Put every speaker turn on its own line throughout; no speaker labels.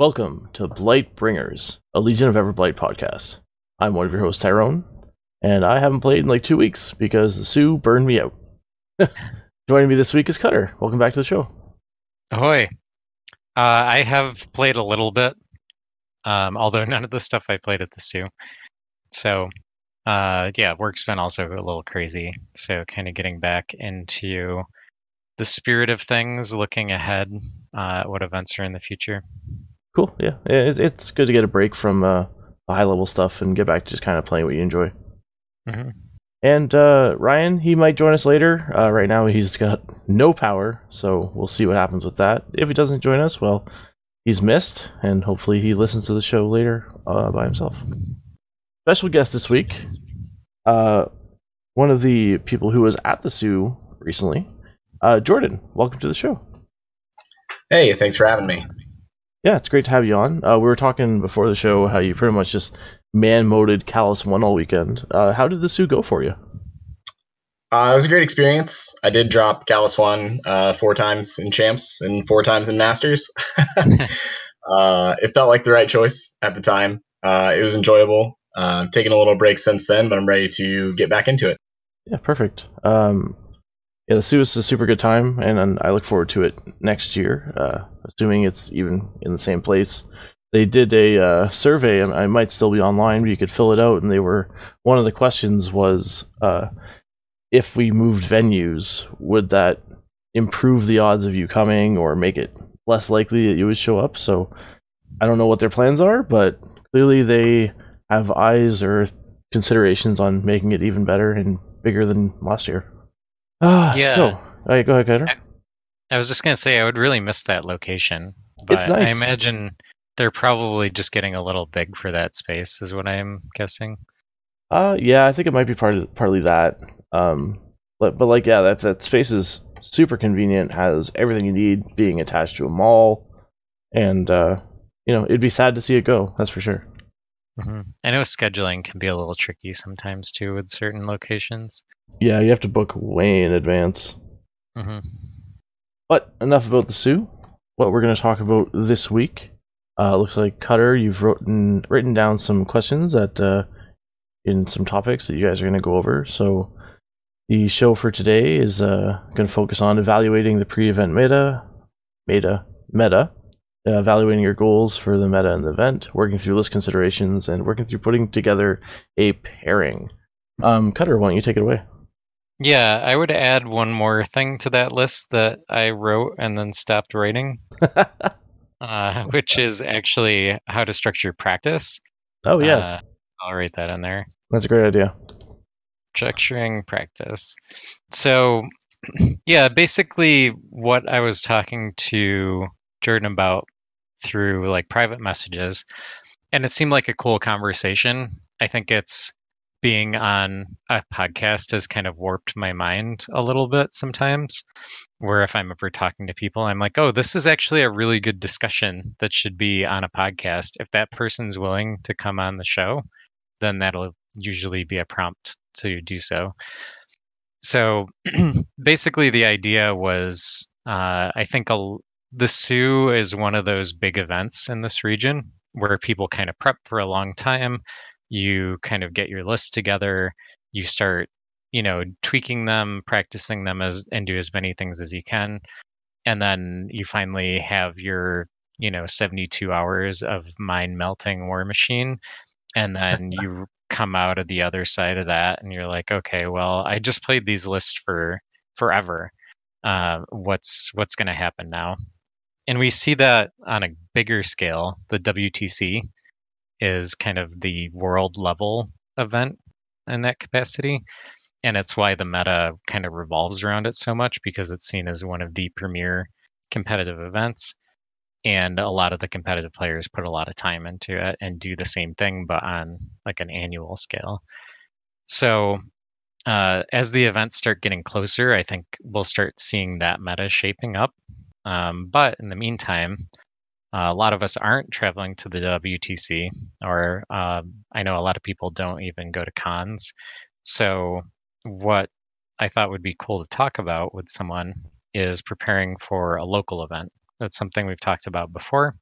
Welcome to Blight Bringers, a Legion of Everblight podcast. I'm one of your hosts, Tyrone, and I haven't played in like two weeks because the Sioux burned me out. Joining me this week is Cutter. Welcome back to the show.
Ahoy. Uh, I have played a little bit, um, although none of the stuff I played at the Sioux. So, uh, yeah, work's been also a little crazy. So, kind of getting back into the spirit of things, looking ahead uh, what events are in the future.
Cool. Yeah, it, it's good to get a break from uh, the high level stuff and get back to just kind of playing what you enjoy.
hmm
And uh, Ryan, he might join us later. Uh, right now, he's got no power, so we'll see what happens with that. If he doesn't join us, well, he's missed, and hopefully he listens to the show later uh, by himself. Special guest this week, uh, one of the people who was at the Sioux recently, uh, Jordan. Welcome to the show.
Hey, thanks for having me.
Yeah, it's great to have you on. Uh, we were talking before the show how you pretty much just man moded Kallus One all weekend. Uh, how did the Sioux go for you?
Uh, it was a great experience. I did drop Kallus One uh, four times in champs and four times in masters. uh, it felt like the right choice at the time. Uh, it was enjoyable. Uh, taking a little break since then, but I'm ready to get back into it.
Yeah, perfect. Um, yeah, the Sioux is a super good time, and, and I look forward to it next year, uh, assuming it's even in the same place. They did a uh, survey, and I might still be online, but you could fill it out. And they were one of the questions was uh, if we moved venues, would that improve the odds of you coming or make it less likely that you would show up? So I don't know what their plans are, but clearly they have eyes or considerations on making it even better and bigger than last year. Ah,
Yeah.
So, all right, go ahead, Cutter.
I was just going to say, I would really miss that location. But
It's nice.
I imagine they're probably just getting a little big for that space, is what I'm guessing.
Uh, yeah, I think it might be part of, partly that. Um, but but like yeah, that that space is super convenient. Has everything you need, being attached to a mall, and uh, you know, it'd be sad to see it go. That's for sure.
Hmm I know scheduling can be a little tricky sometimes too with certain locations.
Yeah, you have to book way in advance.
hmm
But enough about the Sioux. What we're going to talk about this week. Uh, looks like Cutter, you've written written down some questions that uh, in some topics that you guys are going to go over. So the show for today is uh, going to focus on evaluating the pre-event meta, meta, meta, evaluating your goals for the meta and the event, working through list considerations, and working through putting together a pairing. Um, Cutter, why don't you take it away?
Yeah, I would add one more thing to that list that I wrote and then stopped writing, uh, which is actually how to structure practice.
oh yeah,
Uh, I'll write that in there.
that's a great idea.
structuring practice. So, yeah, basically what I was talking to Jordan about through like private messages, and it seemed like a cool conversation. I think it's being on a podcast has kind of warped my mind a little bit sometimes. Where if I'm ever talking to people, I'm like, oh, this is actually a really good discussion that should be on a podcast. If that person's willing to come on the show, then that'll usually be a prompt to do so. So basically, the idea was uh, I think a, the Sioux is one of those big events in this region where people kind of prep for a long time. You kind of get your list together, you start, you know, tweaking them, practicing them as and do as many things as you can. And then you finally have your, you know, 72 hours of mind melting war machine. And then you come out of the other side of that and you're like okay well i just played these lists for forever uh, what's what's going to happen now and we see that on a bigger scale. The wtc is kind of the world level event in that capacity and it's why the meta kind of revolves around it so much because it's seen as one of the premier competitive events and a lot of the competitive players put a lot of time into it and do the same thing but on like an annual scale. So uh, as the events start getting closer i think we'll start seeing that meta shaping up um, but in the meantime uh, a lot of us aren't traveling to the wtc or um, i know a lot of people don't even go to cons so what i thought would be cool to talk about with someone is preparing for a local event that's something we've talked about before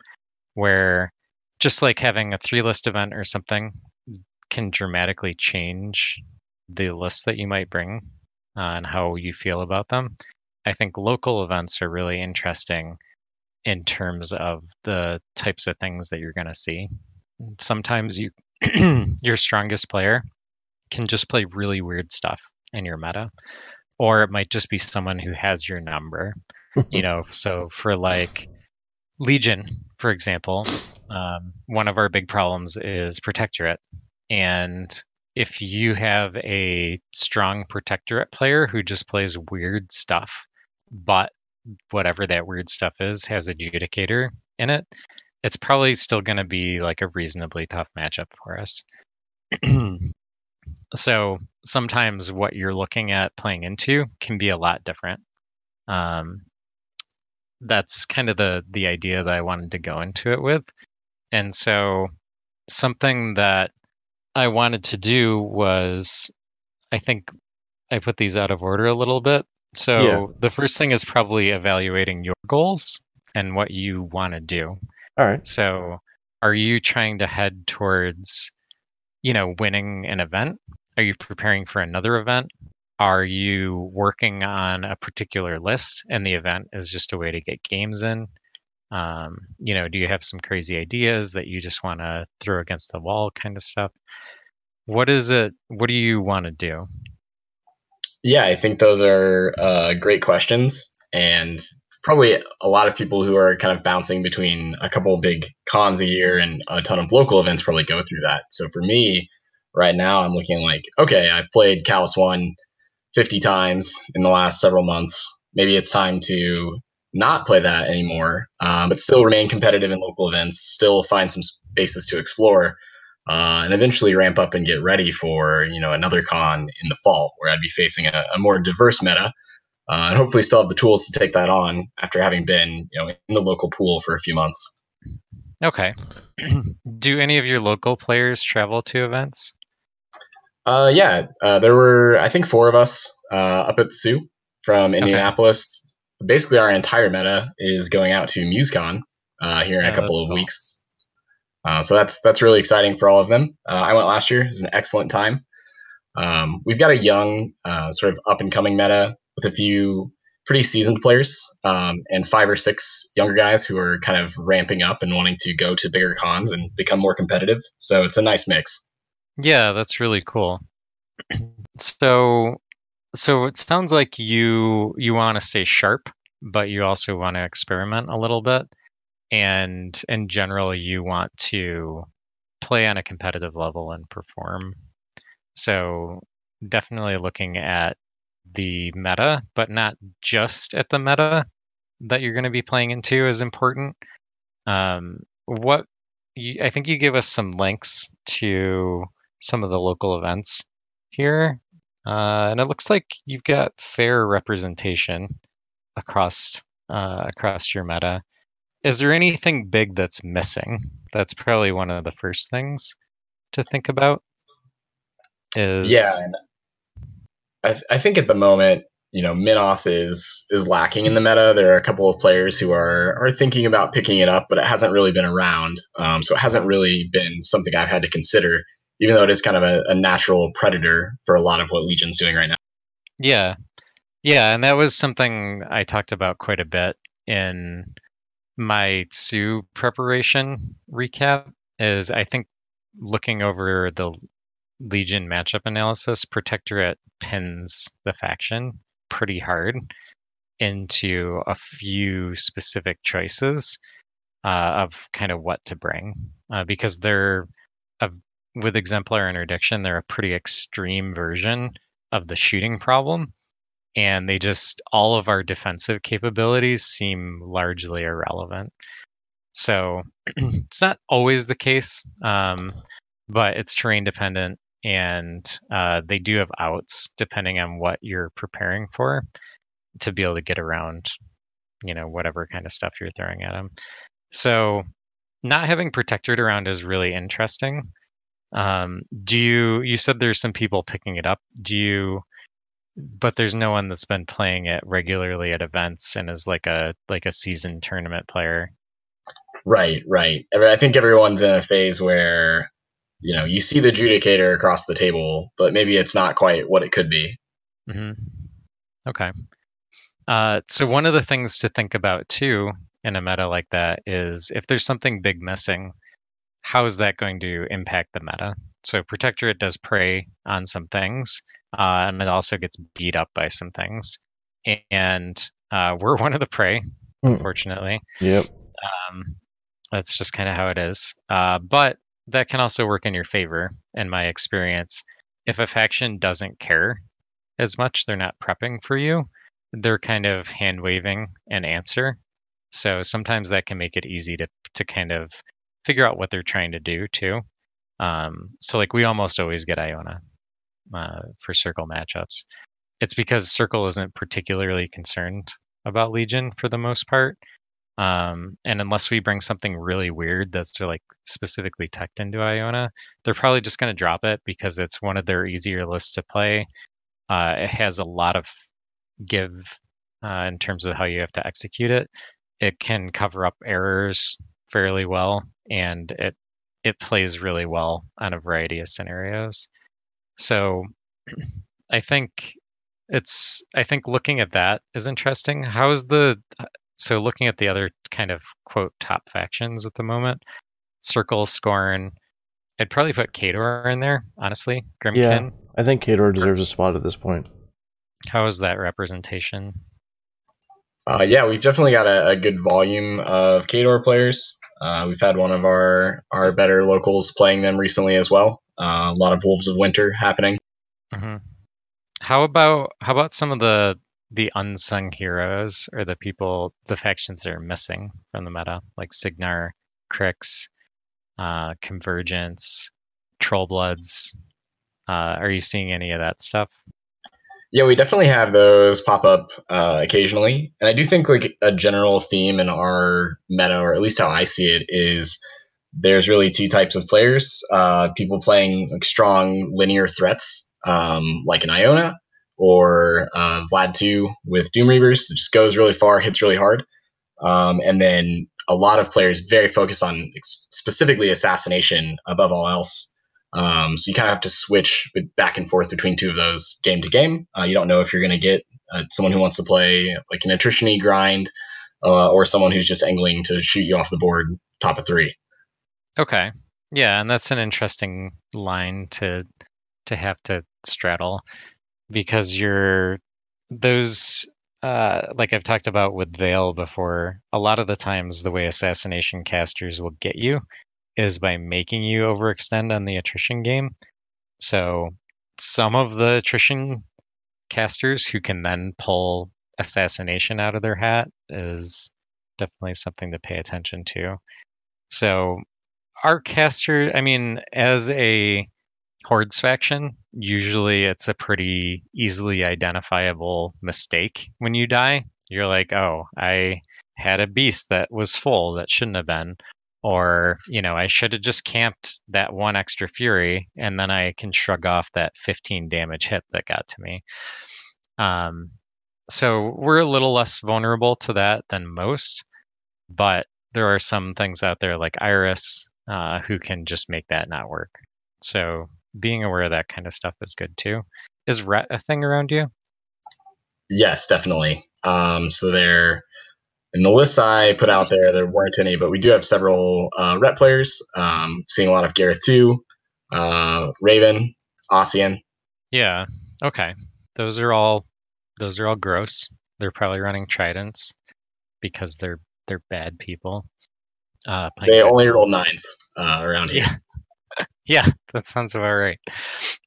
where just like having a three list event or something can dramatically change the list that you might bring uh, and how you feel about them. I think local events are really interesting in terms of the types of things that you're going to see. Sometimes you your strongest player can just play really weird stuff in your meta or it might just be someone who has your number you know so for like legion for example um, one of our big problems is protectorate and if you have a strong protectorate player who just plays weird stuff but whatever that weird stuff is has adjudicator in it it's probably still going to be like a reasonably tough matchup for us. So sometimes what you're looking at playing into can be a lot different. Um, that's kind of the the idea that i wanted to go into it with. And so something that i wanted to do was i think i put these out of order a little bit so
Yeah.
the first thing is probably evaluating your goals and what you want to do
All right.
so, are you trying to head towards, you know, winning an event? Are you preparing for another event? Are you working on a particular list and the event is just a way to get games in? Um, you know, do you have some crazy ideas that you just want to throw against the wall kind of stuff? What is it? What do you want to do?
Yeah, I think those are uh, great questions, and probably a lot of people who are kind of bouncing between a couple big cons a year and a ton of local events probably go through that. So for me, right now, I'm looking like, okay, I've played Kallus One 50 times in the last several months. Maybe it's time to not play that anymore, um, but still remain competitive in local events, still find some spaces to explore uh, and eventually ramp up and get ready for you know another con in the fall where I'd be facing a, a more diverse meta, uh, and hopefully still have the tools to take that on after having been you know in the local pool for a few months.
Okay. do any of your local players travel to events?
Uh, yeah, uh, there were I think four of us uh, up at the Sioux from Indianapolis. Basically, our entire meta is going out to MuseCon uh, here in
Yeah,
a couple of
cool.
weeks. Uh, so that's that's really exciting for all of them. Uh, I went last year; it was an excellent time. Um, we've got a young, uh, sort of up and coming meta with a few pretty seasoned players um, and five or six younger guys who are kind of ramping up and wanting to go to bigger cons and become more competitive. So it's a nice mix.
Yeah, that's really cool. so so it sounds like you you want to stay sharp, but you also want to experiment a little bit. And in general, you want to play on a competitive level and perform. So definitely looking at the meta, but not just at the meta that you're going to be playing into is important. Um, what you, I think you give us some links to some of the local events here, uh, and it looks like you've got fair representation across uh, across your meta. Is there anything big that's missing? That's probably one of the first things to think about. Is
Yeah, I, th- I think at the moment, you know, Menoth is is lacking in the meta. There are a couple of players who are are thinking about picking it up, but it hasn't really been around. Um, so it hasn't really been something I've had to consider, even though it is kind of a, a natural predator for a lot of what Legion's doing right now.
Yeah. Yeah, and that was something I talked about quite a bit in my Sue preparation recap is I think looking over the Legion matchup analysis, Protectorate pins the faction pretty hard into a few specific choices uh, of kind of what to bring uh, because they're a, with exemplar interdiction they're a pretty extreme version of the shooting problem and they just all of our defensive capabilities seem largely irrelevant. So it's not always the case um, but it's terrain dependent and uh, they do have outs depending on what you're preparing for to be able to get around you know whatever kind of stuff you're throwing at them so not having protectorate around is really interesting. Um, do you you said there's some people picking it up. Do you but there's no one that's been playing it regularly at events and is like a like a seasoned tournament player
Right, right. I think everyone's in a phase where you know you see the adjudicator across the table, but maybe it's not quite what it could be.
Mm-hmm. Okay. Uh, so one of the things to think about too in a meta like that is if there's something big missing, how is that going to impact the meta? So Protectorate does prey on some things, uh, and it also gets beat up by some things. And uh, we're one of the prey,
Hmm.
unfortunately.
Yep.
Um, that's just kind of how it is. Uh, but that can also work in your favor, in my experience. If a faction doesn't care as much, they're not prepping for you, they're kind of hand waving an answer. So sometimes that can make it easy to to kind of figure out what they're trying to do too. Um, so like we almost always get Iona uh, for circle matchups. It's because circle isn't particularly concerned about Legion for the most part. Um, and unless we bring something really weird that's like specifically teched into Iona, they're probably just going to drop it because it's one of their easier lists to play. Uh, it has a lot of give uh, in terms of how you have to execute it. It can cover up errors fairly well, and it it plays really well on a variety of scenarios. So I think it's I think looking at that is interesting. How is the so looking at the other kind of quote top factions at the moment, Circle, Skorne, I'd probably put Khador in there, honestly. Grymkin.
Yeah. I think Khador deserves a spot at this point.
How is that representation?
Uh, yeah, we've definitely got a, a good volume of Khador players. Uh, we've had one of our our better locals playing them recently as well. Uh, a lot of Wolves of Winter happening.
Mm-hmm. How about how about some of the the unsung heroes or the people the factions that are missing from the meta, like Cygnar, Cryx, uh, Convergence, Trollbloods. Uh, are you seeing any of that stuff?
Yeah, we definitely have those pop up uh, occasionally, and I do think like a general theme in our meta, or at least how I see it, is there's really two types of players: uh, people playing like strong linear threats, um, like an Iona or uh, Vlad two with Doom Reavers, that just goes really far, hits really hard, um, and then a lot of players very focused on ex- specifically assassination above all else. Um, so you kind of have to switch back and forth between two of those game to game. Uh, you don't know if you're going to get uh, someone who wants to play like an attrition grind uh, or someone who's just angling to shoot you off the board top of three.
Okay. Yeah, and that's an interesting line to to have to straddle because you're those uh like I've talked about with Vayl before, a lot of the times the way assassination casters will get you is by making you overextend on the attrition game. So some of the attrition casters who can then pull assassination out of their hat is definitely something to pay attention to. So our caster, I mean, as a hordes faction, usually it's a pretty easily identifiable mistake when you die. You're like, oh, I had a beast that was full that shouldn't have been or you know i should have just camped that one extra fury and then i can shrug off that 15 damage hit that got to me. Um, so we're a little less vulnerable to that than most but there are some things out there like eiryss uh, who can just make that not work. So being aware of that kind of stuff is good too. Is ret a thing around you?
Yes definitely. Um, so they're in the lists I put out there, there weren't any, but we do have several uh, rep players. Um, seeing a lot of Garryth too, uh, Ravyn, Ossyan.
Yeah. Okay. Those are all those are all gross. They're probably running tridents because they're they're bad people.
Uh, they only roll nines uh, around here.
Yeah. yeah, that sounds about right.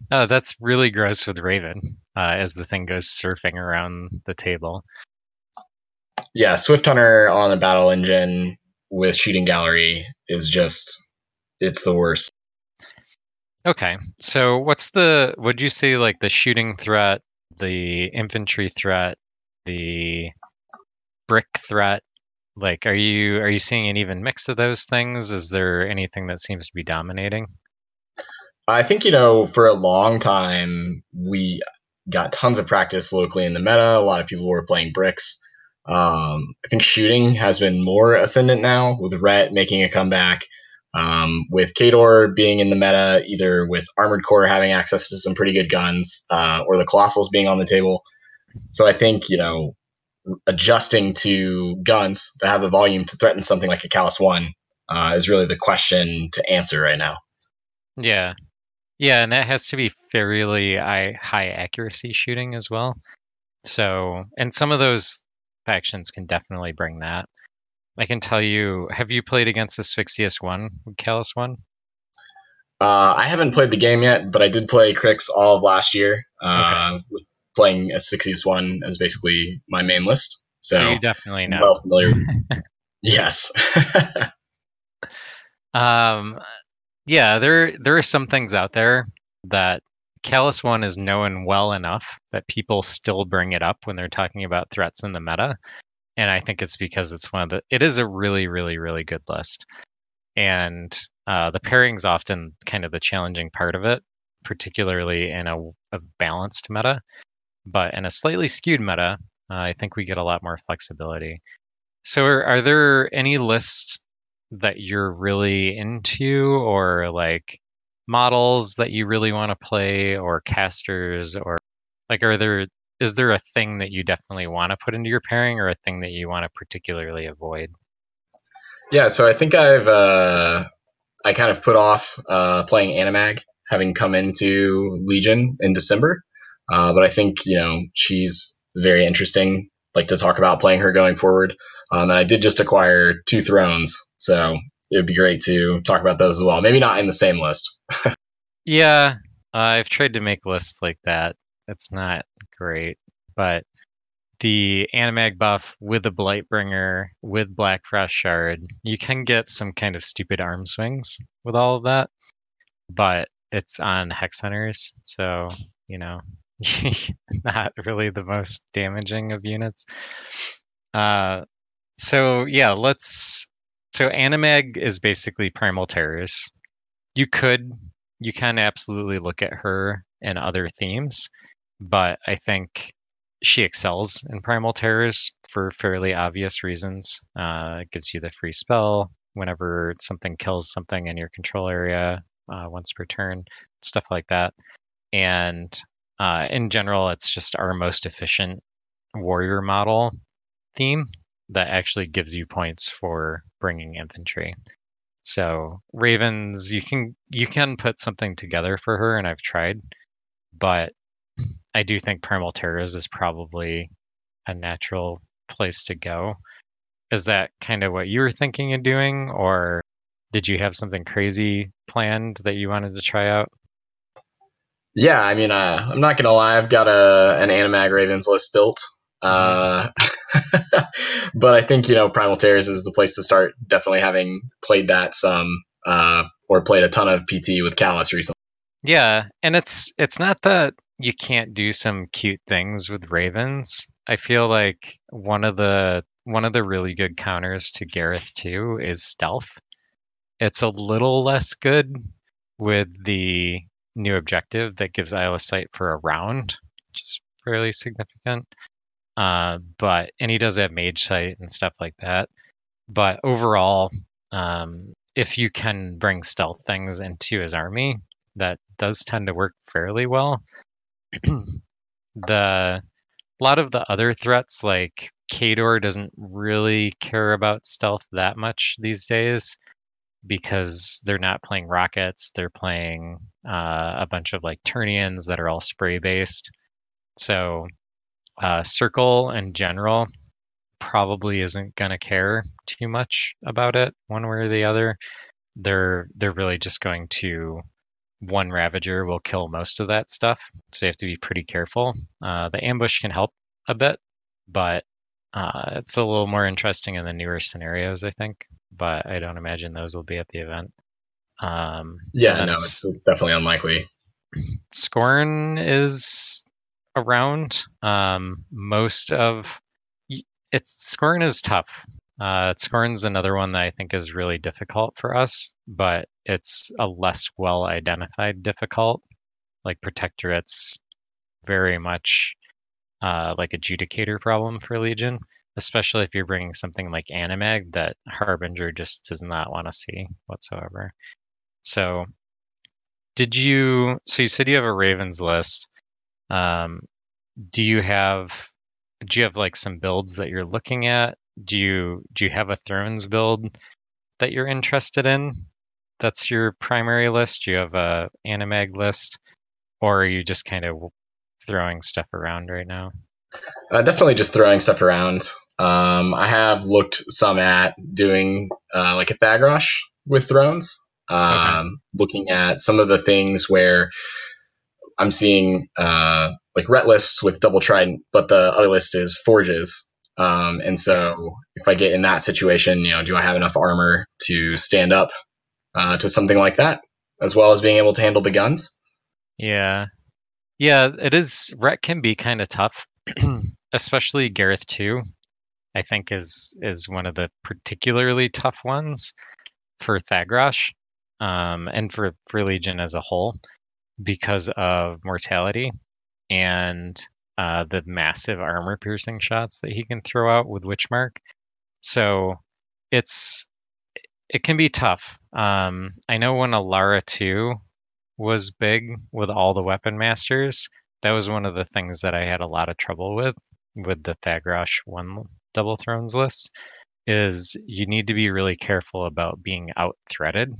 Uh, that's really gross with Ravyn uh, as the thing goes surfing around the table
yeah, Swift Hunter on the battle engine with shooting gallery is just it's the worst.
Okay. So what's the would you say like the shooting threat, the infantry threat, the brick threat? Like are you are you seeing an even mix of those things? Is there anything that seems to be dominating?
I think you know for a long time we got tons of practice locally in the meta. A lot of people were playing bricks Um, I think shooting has been more ascendant now with Ret making a comeback. Um, with Khador being in the meta, either with Armored Korps having access to some pretty good guns, uh, or the Colossals being on the table. So I think, you know, adjusting to guns that have the volume to threaten something like a Kallus 1 uh, is really the question to answer right now.
Yeah. Yeah, and that has to be fairly high accuracy shooting as well. So, and some of those factions can definitely bring that. I can tell you, have you played against Asphyxius 1, Kallus 1?
Uh, I haven't played the game yet, but I did play Cryx all of last year uh, okay. with playing Asphyxius 1 as basically my main list. So,
so you definitely know.
well familiar. yes.
um, yeah, there there are some things out there that Kallus 1 is known well enough that people still bring it up when they're talking about threats in the meta. And I think it's because it's one of the, it is a really, really, really good list. And uh, the pairing's often kind of the challenging part of it, particularly in a, a balanced meta. But in a slightly skewed meta, uh, I think we get a lot more flexibility. So, are, are there any lists that you're really into, or like models that you really want to play or casters or like are there is there a thing that you definitely want to put into your pairing or a thing that you want to particularly avoid?
Yeah so i think i've uh i kind of put off uh playing animag having come into legion in december. Uh, but i think you know she's very interesting like to talk about playing her going forward. Um, and i did just acquire two thrones so it would be great to talk about those as well. Maybe not in the same list.
yeah, uh, I've tried to make lists like that. It's not great, but the Animag buff with the Blightbringer with Black Frost Shard, you can get some kind of stupid arm swings with all of that, but it's on Hex Hunters, so you know, not really the most damaging of units. Uh, so yeah, let's so Animag is basically Primal Terrors. You could, you can absolutely look at her and other themes, but I think she excels in Primal Terrors for fairly obvious reasons. Uh, it gives you the free spell whenever something kills something in your control area uh, once per turn, stuff like that. And uh, in general, it's just our most efficient warrior model theme that actually gives you points for bringing infantry. So ravens, you can you can put something together for her, and I've tried, but I do think primal terrors is probably a natural place to go. Is that kind of what you were thinking of doing, or did you have something crazy planned that you wanted to try out?
Yeah, I mean, uh, I'm not gonna lie, I've got a an Animag Ravens list built. Uh, but I think you know Primal Terrors is the place to start. Definitely having played that some uh, or played a ton of PT with Kallus recently.
Yeah, and it's it's not that you can't do some cute things with Ravens. I feel like one of the one of the really good counters to Garryth too is stealth. It's a little less good with the new objective that gives Isle of Sight for a round, which is fairly significant. Uh, but and he does have mage sight and stuff like that. But overall, um, if you can bring stealth things into his army, that does tend to work fairly well. the a lot of the other threats like Khador doesn't really care about stealth that much these days because they're not playing rockets. They're playing uh, a bunch of like Turnians that are all spray based. So uh, Circle in general probably isn't going to care too much about it one way or the other. They're they're really just going to one Ravager will kill most of that stuff, so you have to be pretty careful. Uh, the ambush can help a bit, but uh, it's a little more interesting in the newer scenarios, I think. But I don't imagine those will be at the event. Um,
yeah, no, it's, it's definitely unlikely.
Skorne is around. Um, most of it's Skorne is tough. Uh, Skorne's another one that I think is really difficult for us, but it's a less well identified difficult. Like Protectorate's very much uh, like adjudicator problem for Legion. especially if you're bringing something like Animag that Harbinger just does not want to see whatsoever. So, did you? So you said you have a Ravens list. Um, do you have? Do you have like some builds that you're looking at? Do you do you have a Thrones build that you're interested in? That's your primary list. Do you have a Animag list, or are you just kind of throwing stuff around right now?
Uh, definitely just throwing stuff around. Um, I have looked some at doing uh, like a Thagrosh with Thrones, um, okay. looking at some of the things where I'm seeing uh, like ret lists with double trident, but the other list is forges. Um, and so if I get in that situation, you know, do I have enough armor to stand up uh, to something like that, as well as being able to handle the guns?
Yeah, yeah, it is. Ret can be kind of tough especially Garryth too. I think is is one of the particularly tough ones for Thagrosh, um, and for, for Legion as a whole because of mortality and uh, the massive armor piercing shots that he can throw out with Witchmark. So it's it can be tough. Um, I know when Alara 2 was big with all the weapon masters, that was one of the things that I had a lot of trouble with with the Thagrosh one double thrones list is you need to be really careful about being out threaded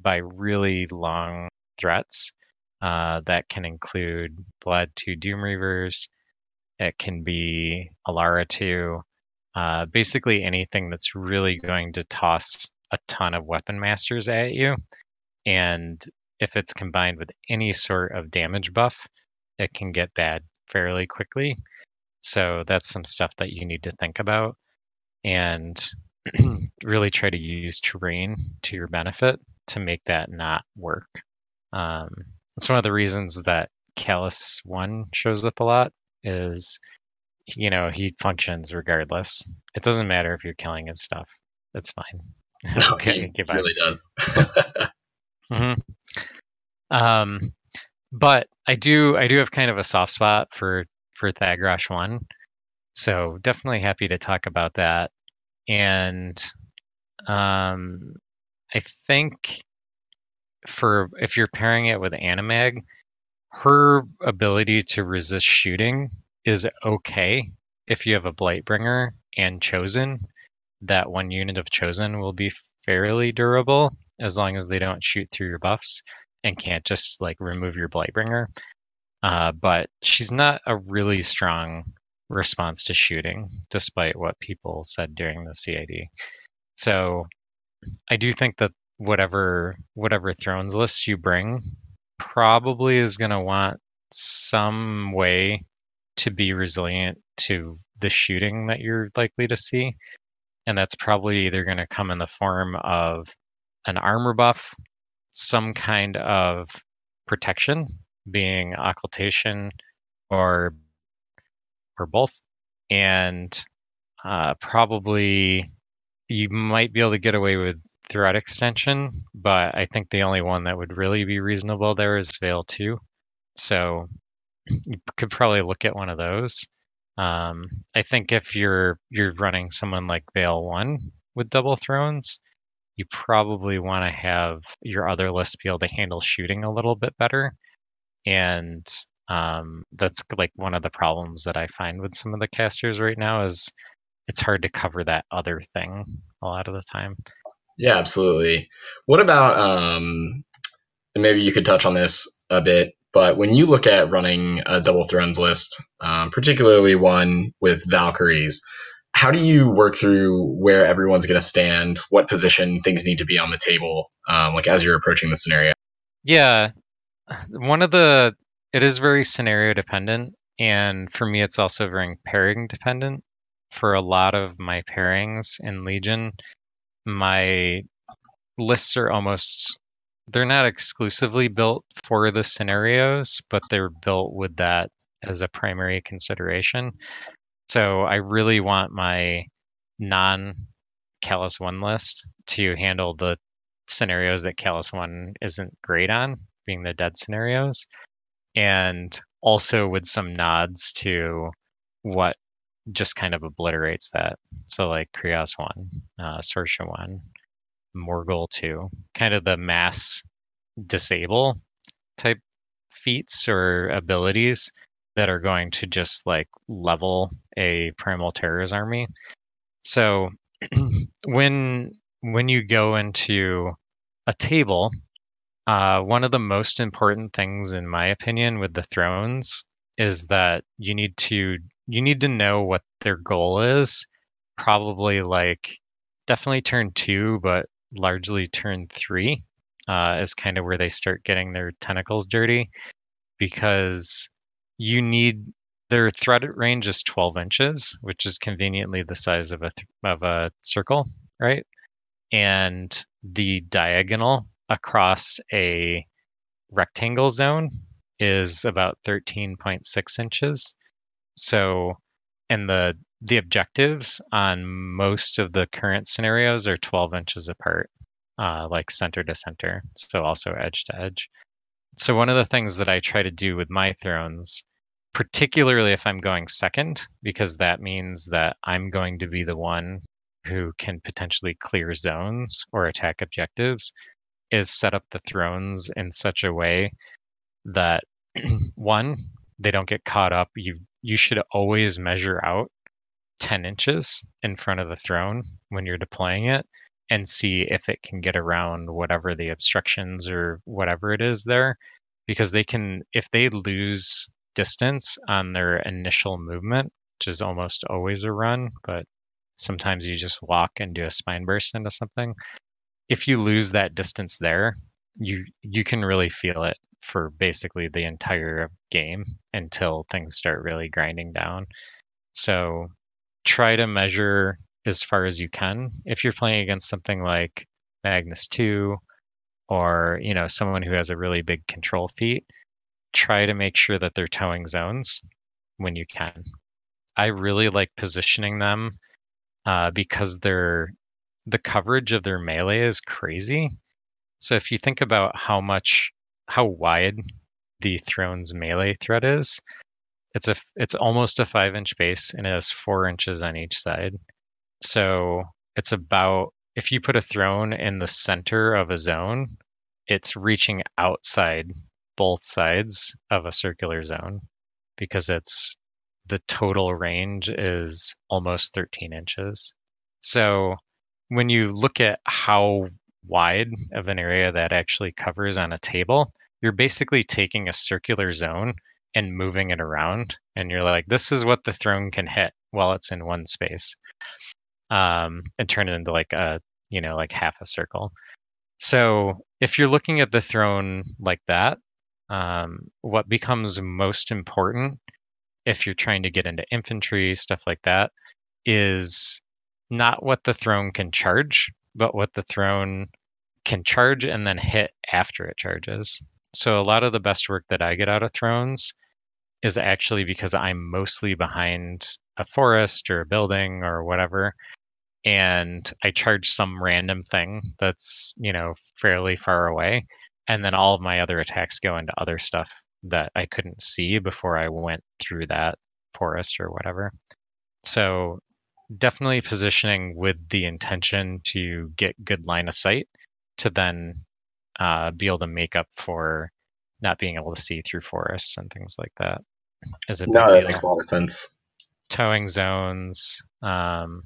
by really long threats uh, that can include Vlad 2 Doom Reavers. It can be Alara 2. Uh, basically, anything that's really going to toss a ton of weapon masters at you. And if it's combined with any sort of damage buff, it can get bad fairly quickly. So that's some stuff that you need to think about and really try to use terrain to your benefit to make that not work. Um, that's one of the reasons that Kallus 1 shows up a lot is you know he functions regardless. It doesn't matter if you're killing his stuff. It's fine.
No, okay he really does.
Mm-hmm. um but I do I do have kind of a soft spot for for Thagrosh one, so definitely happy to talk about that. And um, I think for if you're pairing it with Animag, her ability to resist shooting is okay if you have a Blightbringer and Chosen. That one unit of Chosen will be fairly durable as long as they don't shoot through your buffs and can't just like remove your Blightbringer. Uh, but she's not a really strong response to shooting, despite what people said during the CID. So I do think that whatever whatever thrones list you bring probably is going to want some way to be resilient to the shooting that you're likely to see. And that's probably either going to come in the form of an armor buff some kind of protection, being occultation or or both, and uh, probably you might be able to get away with threat extension, but I think the only one that would really be reasonable there is Vayl 2. So you could probably look at one of those. Um, I think if you're you're running someone like Vayl 1 with double thrones, you probably want to have your other list be able to handle shooting a little bit better. And um, that's like one of the problems that I find with some of the casters right now is it's hard to cover that other thing a lot of the time.
Yeah, absolutely. What about um, maybe you could touch on this a bit, but when you look at running a double thrones list, um, particularly one with Valkyries, how do you work through where everyone's going to stand, what position things need to be on the table, um, like as you're approaching the scenario?
Yeah, one of the it is very scenario dependent, and for me, it's also very pairing dependent. For a lot of my pairings in Legion, my lists are almost they're not exclusively built for the scenarios, but they're built with that as a primary consideration. So I really want my non Kallus 1 list to handle the scenarios that Kallus 1 isn't great on, being the dead scenarios, and also with some nods to what just kind of obliterates that. So like Kreoss one, uh, Sorsha one, Morghoul two, kind of the mass disable type feats or abilities that are going to just like level a primal terrors army. So when when you go into a table, uh, one of the most important things, in my opinion, with the thrones is that you need to you need to know what their goal is. Probably like definitely turn two, but largely turn three uh, is kind of where they start getting their tentacles dirty because you need their threat range is 12 inches, which is conveniently the size of a th- of a circle, right? And the diagonal across a rectangle zone is about 13.6 inches. So, and the the objectives on most of the current scenarios are 12 inches apart, uh, like center to center. So also edge to edge. So one of the things that I try to do with my thrones, particularly if I'm going second, because that means that I'm going to be the one who can potentially clear zones or attack objectives, is set up the thrones in such a way that one, they don't get caught up. You you should always measure out 10 inches in front of the throne when you're deploying it and see if it can get around whatever the obstructions or whatever it is there because they can if they lose distance on their initial movement which is almost always a run but sometimes you just walk and do a spine burst into something if you lose that distance there you you can really feel it for basically the entire game until things start really grinding down so try to measure as far as you can. If you're playing against something like Magnus 2 or, you know, someone who has a really big control feat, try to make sure that they're towing zones when you can. I really like positioning them uh, because they're the coverage of their melee is crazy. So if you think about how much how wide the throne's melee threat is, it's a it's almost a five inch base and it has four inches on each side. So it's about if you put a throne in the center of a zone, it's reaching outside both sides of a circular zone because it's the total range is almost 13 inches. So when you look at how wide of an area that actually covers on a table, you're basically taking a circular zone and moving it around. And you're like, this is what the throne can hit while it's in one space um, and turn it into like a you know like half a circle. So if you're looking at the throne like that, um, what becomes most important if you're trying to get into infantry stuff like that is not what the throne can charge, but what the throne can charge and then hit after it charges. So a lot of the best work that I get out of thrones is actually because I'm mostly behind a forest or a building or whatever and I charge some random thing that's, you know, fairly far away. And then all of my other attacks go into other stuff that I couldn't see before I went through that forest or whatever. So definitely positioning with the intention to get good line of sight to then uh, be able to make up for not being able to see through forests and things like that is a
No, that
deal.
makes a lot of sense.
Towing zones, um,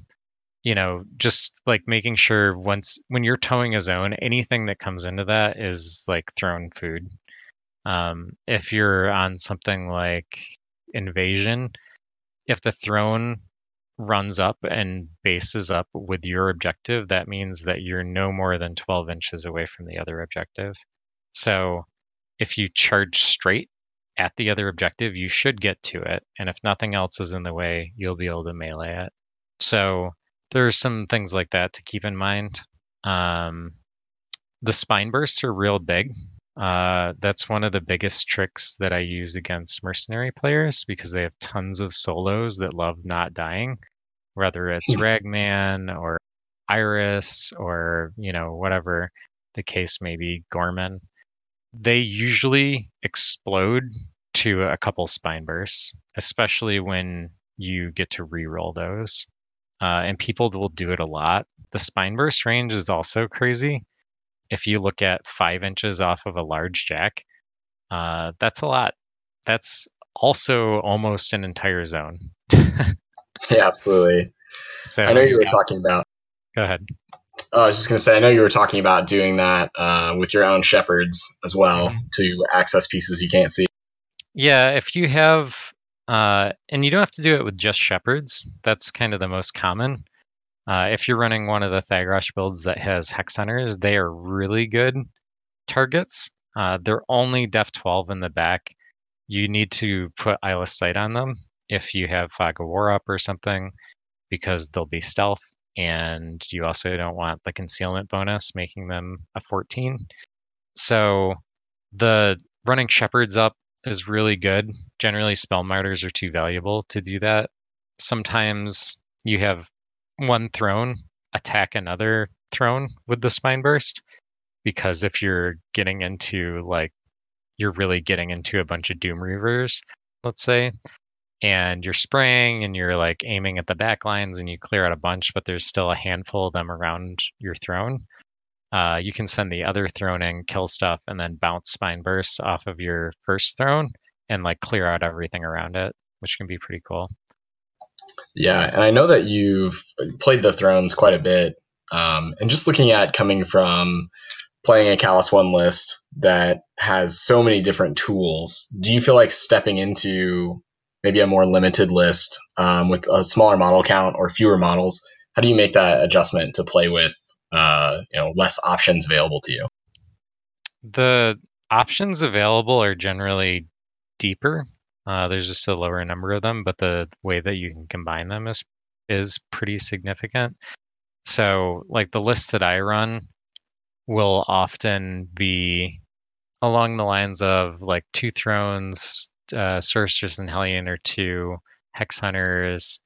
you know, just like making sure once when you're towing a zone, anything that comes into that is like throne food. Um, if you're on something like invasion, if the throne runs up and bases up with your objective, that means that you're no more than 12 inches away from the other objective. So if you charge straight at the other objective, you should get to it. And if nothing else is in the way, you'll be able to melee it. So there's some things like that to keep in mind. Um, the spine bursts are real big. Uh, that's one of the biggest tricks that I use against mercenary players because they have tons of solos that love not dying, whether it's Ragman or Eiryss or you know whatever the case may be, Gorman. They usually explode to a couple spine bursts, especially when you get to re-roll those. Uh, and people will do it a lot. The spine burst range is also crazy. If you look at five inches off of a large jack, uh, that's a lot. That's also almost an entire zone.
yeah, absolutely. So I know you were yeah. talking about.
Go ahead.
Oh, I was just going to say, I know you were talking about doing that uh, with your own shepherds as well mm-hmm. to access pieces you can't see.
Yeah, if you have, uh, and you don't have to do it with just shepherds. That's kind of the most common. Uh, if you're running one of the Thagrosh builds that has hex hunters, they are really good targets. Uh, they're only def 12 in the back. You need to put eyeless sight on them if you have Fog of War up or something, because they'll be stealth, and you also don't want the concealment bonus making them a 14. So the running shepherds up is really good. Generally, spell martyrs are too valuable to do that. Sometimes you have one throne attack another throne with the spine burst? Because if you're getting into like you're really getting into a bunch of doom reavers let's say and you're spraying and you're like aiming at the back lines and you clear out a bunch but there's still a handful of them around your throne uh, you can send the other throne in kill stuff and then bounce spine burst off of your first throne and like clear out everything around it which can be pretty cool
yeah and i know that you've played the thrones quite a bit um, and just looking at coming from playing a Kallus One list that has so many different tools, do you feel like stepping into maybe a more limited list um, with a smaller model count or fewer models? How do you make that adjustment to play with uh, you know less options available to you?
The options available are generally deeper. Uh, there's just a lower number of them, but the way that you can combine them is is pretty significant. So, like the list that I run, will often be along the lines of like two thrones, uh, Sorceress and Hellion or two, Hex Hunters,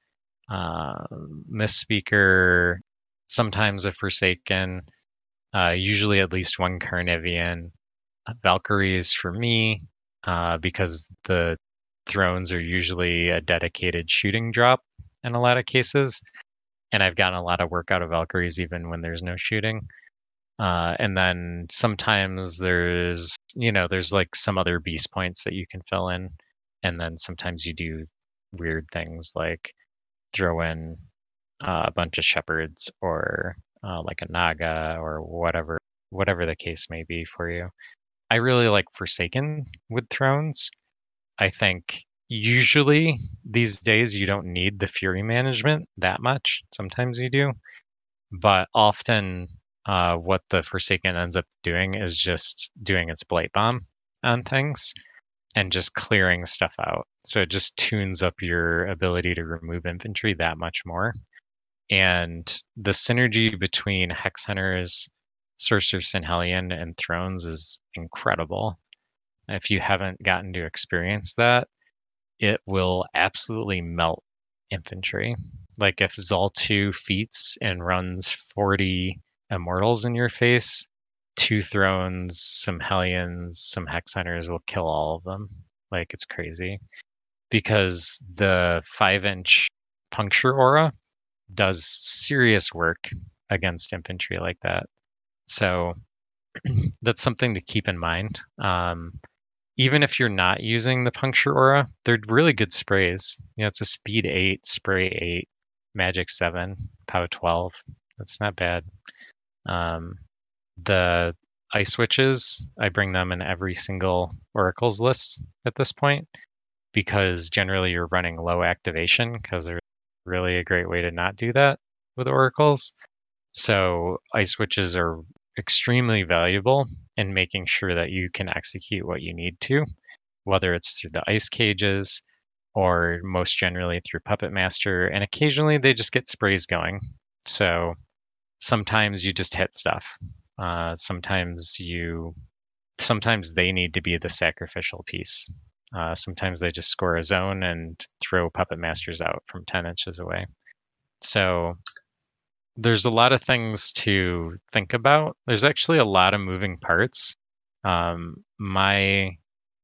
uh, Mist-Speaker, sometimes a Forsaken, uh, usually at least one Carnivean, uh, Valkyries for me, uh, because the thrones are usually a dedicated shooting drop in a lot of cases. And I've gotten a lot of work out of Valkyries even when there's no shooting. Uh, and then sometimes there's, you know, there's like some other beast points that you can fill in. And then sometimes you do weird things like throw in uh, a bunch of shepherds or uh, like a naga or whatever, whatever the case may be for you. I really like Forsaken with thrones. I think usually these days you don't need the fury management that much. Sometimes you do, but often uh, what the Forsaken ends up doing is just doing its blight bomb on things and just clearing stuff out. So it just tunes up your ability to remove infantry that much more. And the synergy between Hex Hunters, Sorceress and Hellion, and Thrones is incredible. If you haven't gotten to experience that, it will absolutely melt infantry. Like if Xul2 feats and runs 40 immortals in your face, two thrones, some hellions, some hex hunters will kill all of them. Like it's crazy. Because the five inch puncture aura does serious work against infantry like that. So that's something to keep in mind. Um, even if you're not using the puncture aura, they're really good sprays. You know, it's a speed eight, spray eight, magic seven, pow twelve. That's not bad. Um, the ice switches, I bring them in every single oracles list at this point because generally you're running low activation because they're really a great way to not do that with oracles. So ice switches are extremely valuable in making sure that you can execute what you need to, whether it's through the ice cages or most generally through Puppet Master. And occasionally they just get sprays going. So sometimes you just hit stuff. Uh, sometimes you, sometimes they need to be the sacrificial piece. Uh, sometimes they just score a zone and throw puppet masters out from 10 inches away. So there's a lot of things to think about. There's actually a lot of moving parts. Um, my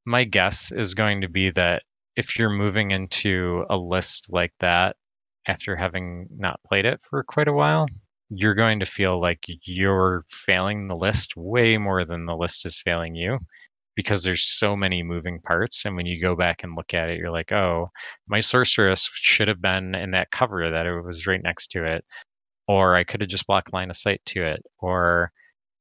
my guess is going to be that if you're moving into a list like that after having not played it for quite a while, you're going to feel like you're failing the list way more than the list is failing you because there's so many moving parts and when you go back and look at it you're like oh my sorceress should have been in that cover that it was right next to it or i could have just blocked line of sight to it or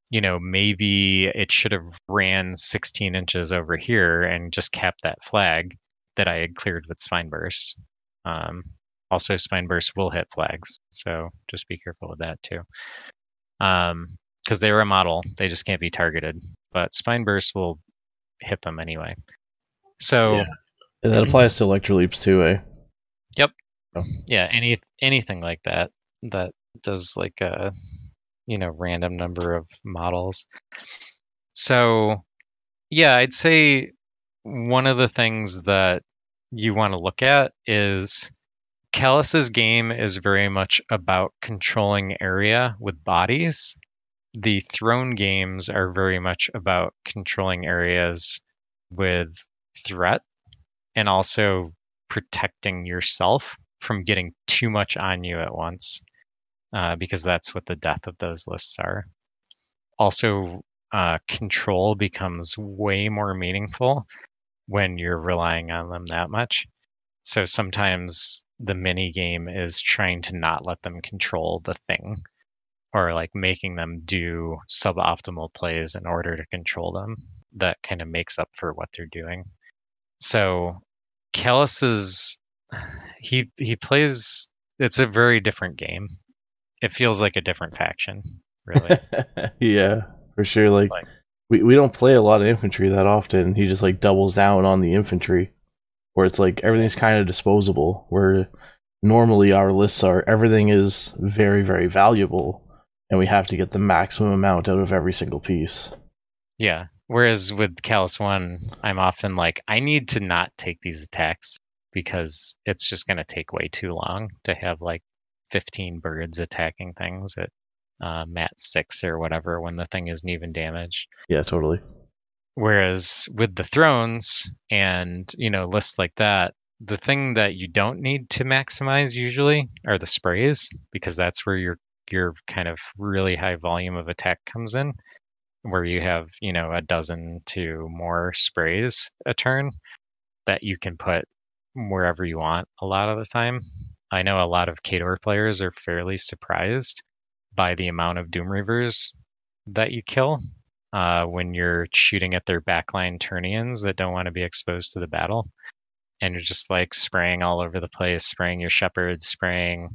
you know maybe it should have ran 16 inches over here and just kept that flag that i had cleared with spine burst um, also spine burst will hit flags so just be careful with that too um because they were a model they just can't be targeted but spine burst will hit them anyway so
Yeah. And that applies to electroleaps too, eh? Yep.
Yeah any anything like that that does like a you know random number of models so yeah i'd say one of the things that you want to look at is Kallus's game is very much about controlling area with bodies. The throne games are very much about controlling areas with threat and also protecting yourself from getting too much on you at once, uh, because that's what the death of those lists are. Also, uh, control becomes way more meaningful when you're relying on them that much. So sometimes the mini game is trying to not let them control the thing or like making them do suboptimal plays in order to control them. That kind of makes up for what they're doing. So Kallus is he he plays it's a very different game. It feels like a different faction, really.
yeah, for sure. Like,
Like-
we, we don't play a lot of infantry that often. He just like doubles down on the infantry, where it's like everything's kind of disposable. Where normally our lists are everything is very very valuable, and we have to get the maximum amount out of every single piece.
Yeah. Whereas with Kallus One, I'm often like, I need to not take these attacks because it's just going to take way too long to have like 15 birds attacking things at uh, mat six or whatever when the thing isn't even damaged.
Yeah, totally.
Whereas with the thrones and you know lists like that, the thing that you don't need to maximize usually are the sprays because that's where your your kind of really high volume of attack comes in, where you have you know a dozen to more sprays a turn that you can put wherever you want a lot of the time. I know a lot of Khador players are fairly surprised by the amount of Doom Reavers that you kill uh, when you're shooting at their backline turnians that don't want to be exposed to the battle. And you're just like spraying all over the place, spraying your shepherds, spraying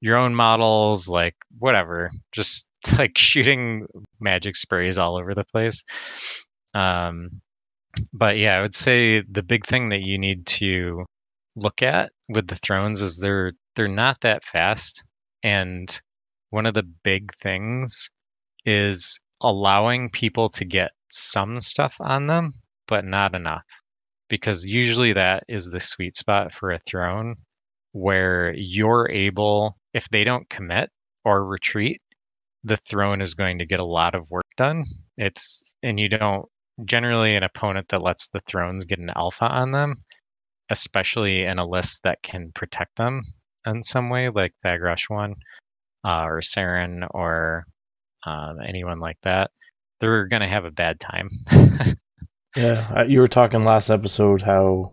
your own models, like whatever, just like shooting magic sprays all over the place. Um, but yeah, I would say the big thing that you need to look at with the thrones is they're they're not that fast, and one of the big things is allowing people to get some stuff on them, but not enough. Because usually that is the sweet spot for a throne where you're able, if they don't commit or retreat, the throne is going to get a lot of work done. It's, and you don't, generally, an opponent that lets the thrones get an alpha on them, especially in a list that can protect them in some way, like Thagrosh one, uh, or Saren, or um, anyone like that, they're going to have a bad time.
Yeah, you were talking last episode how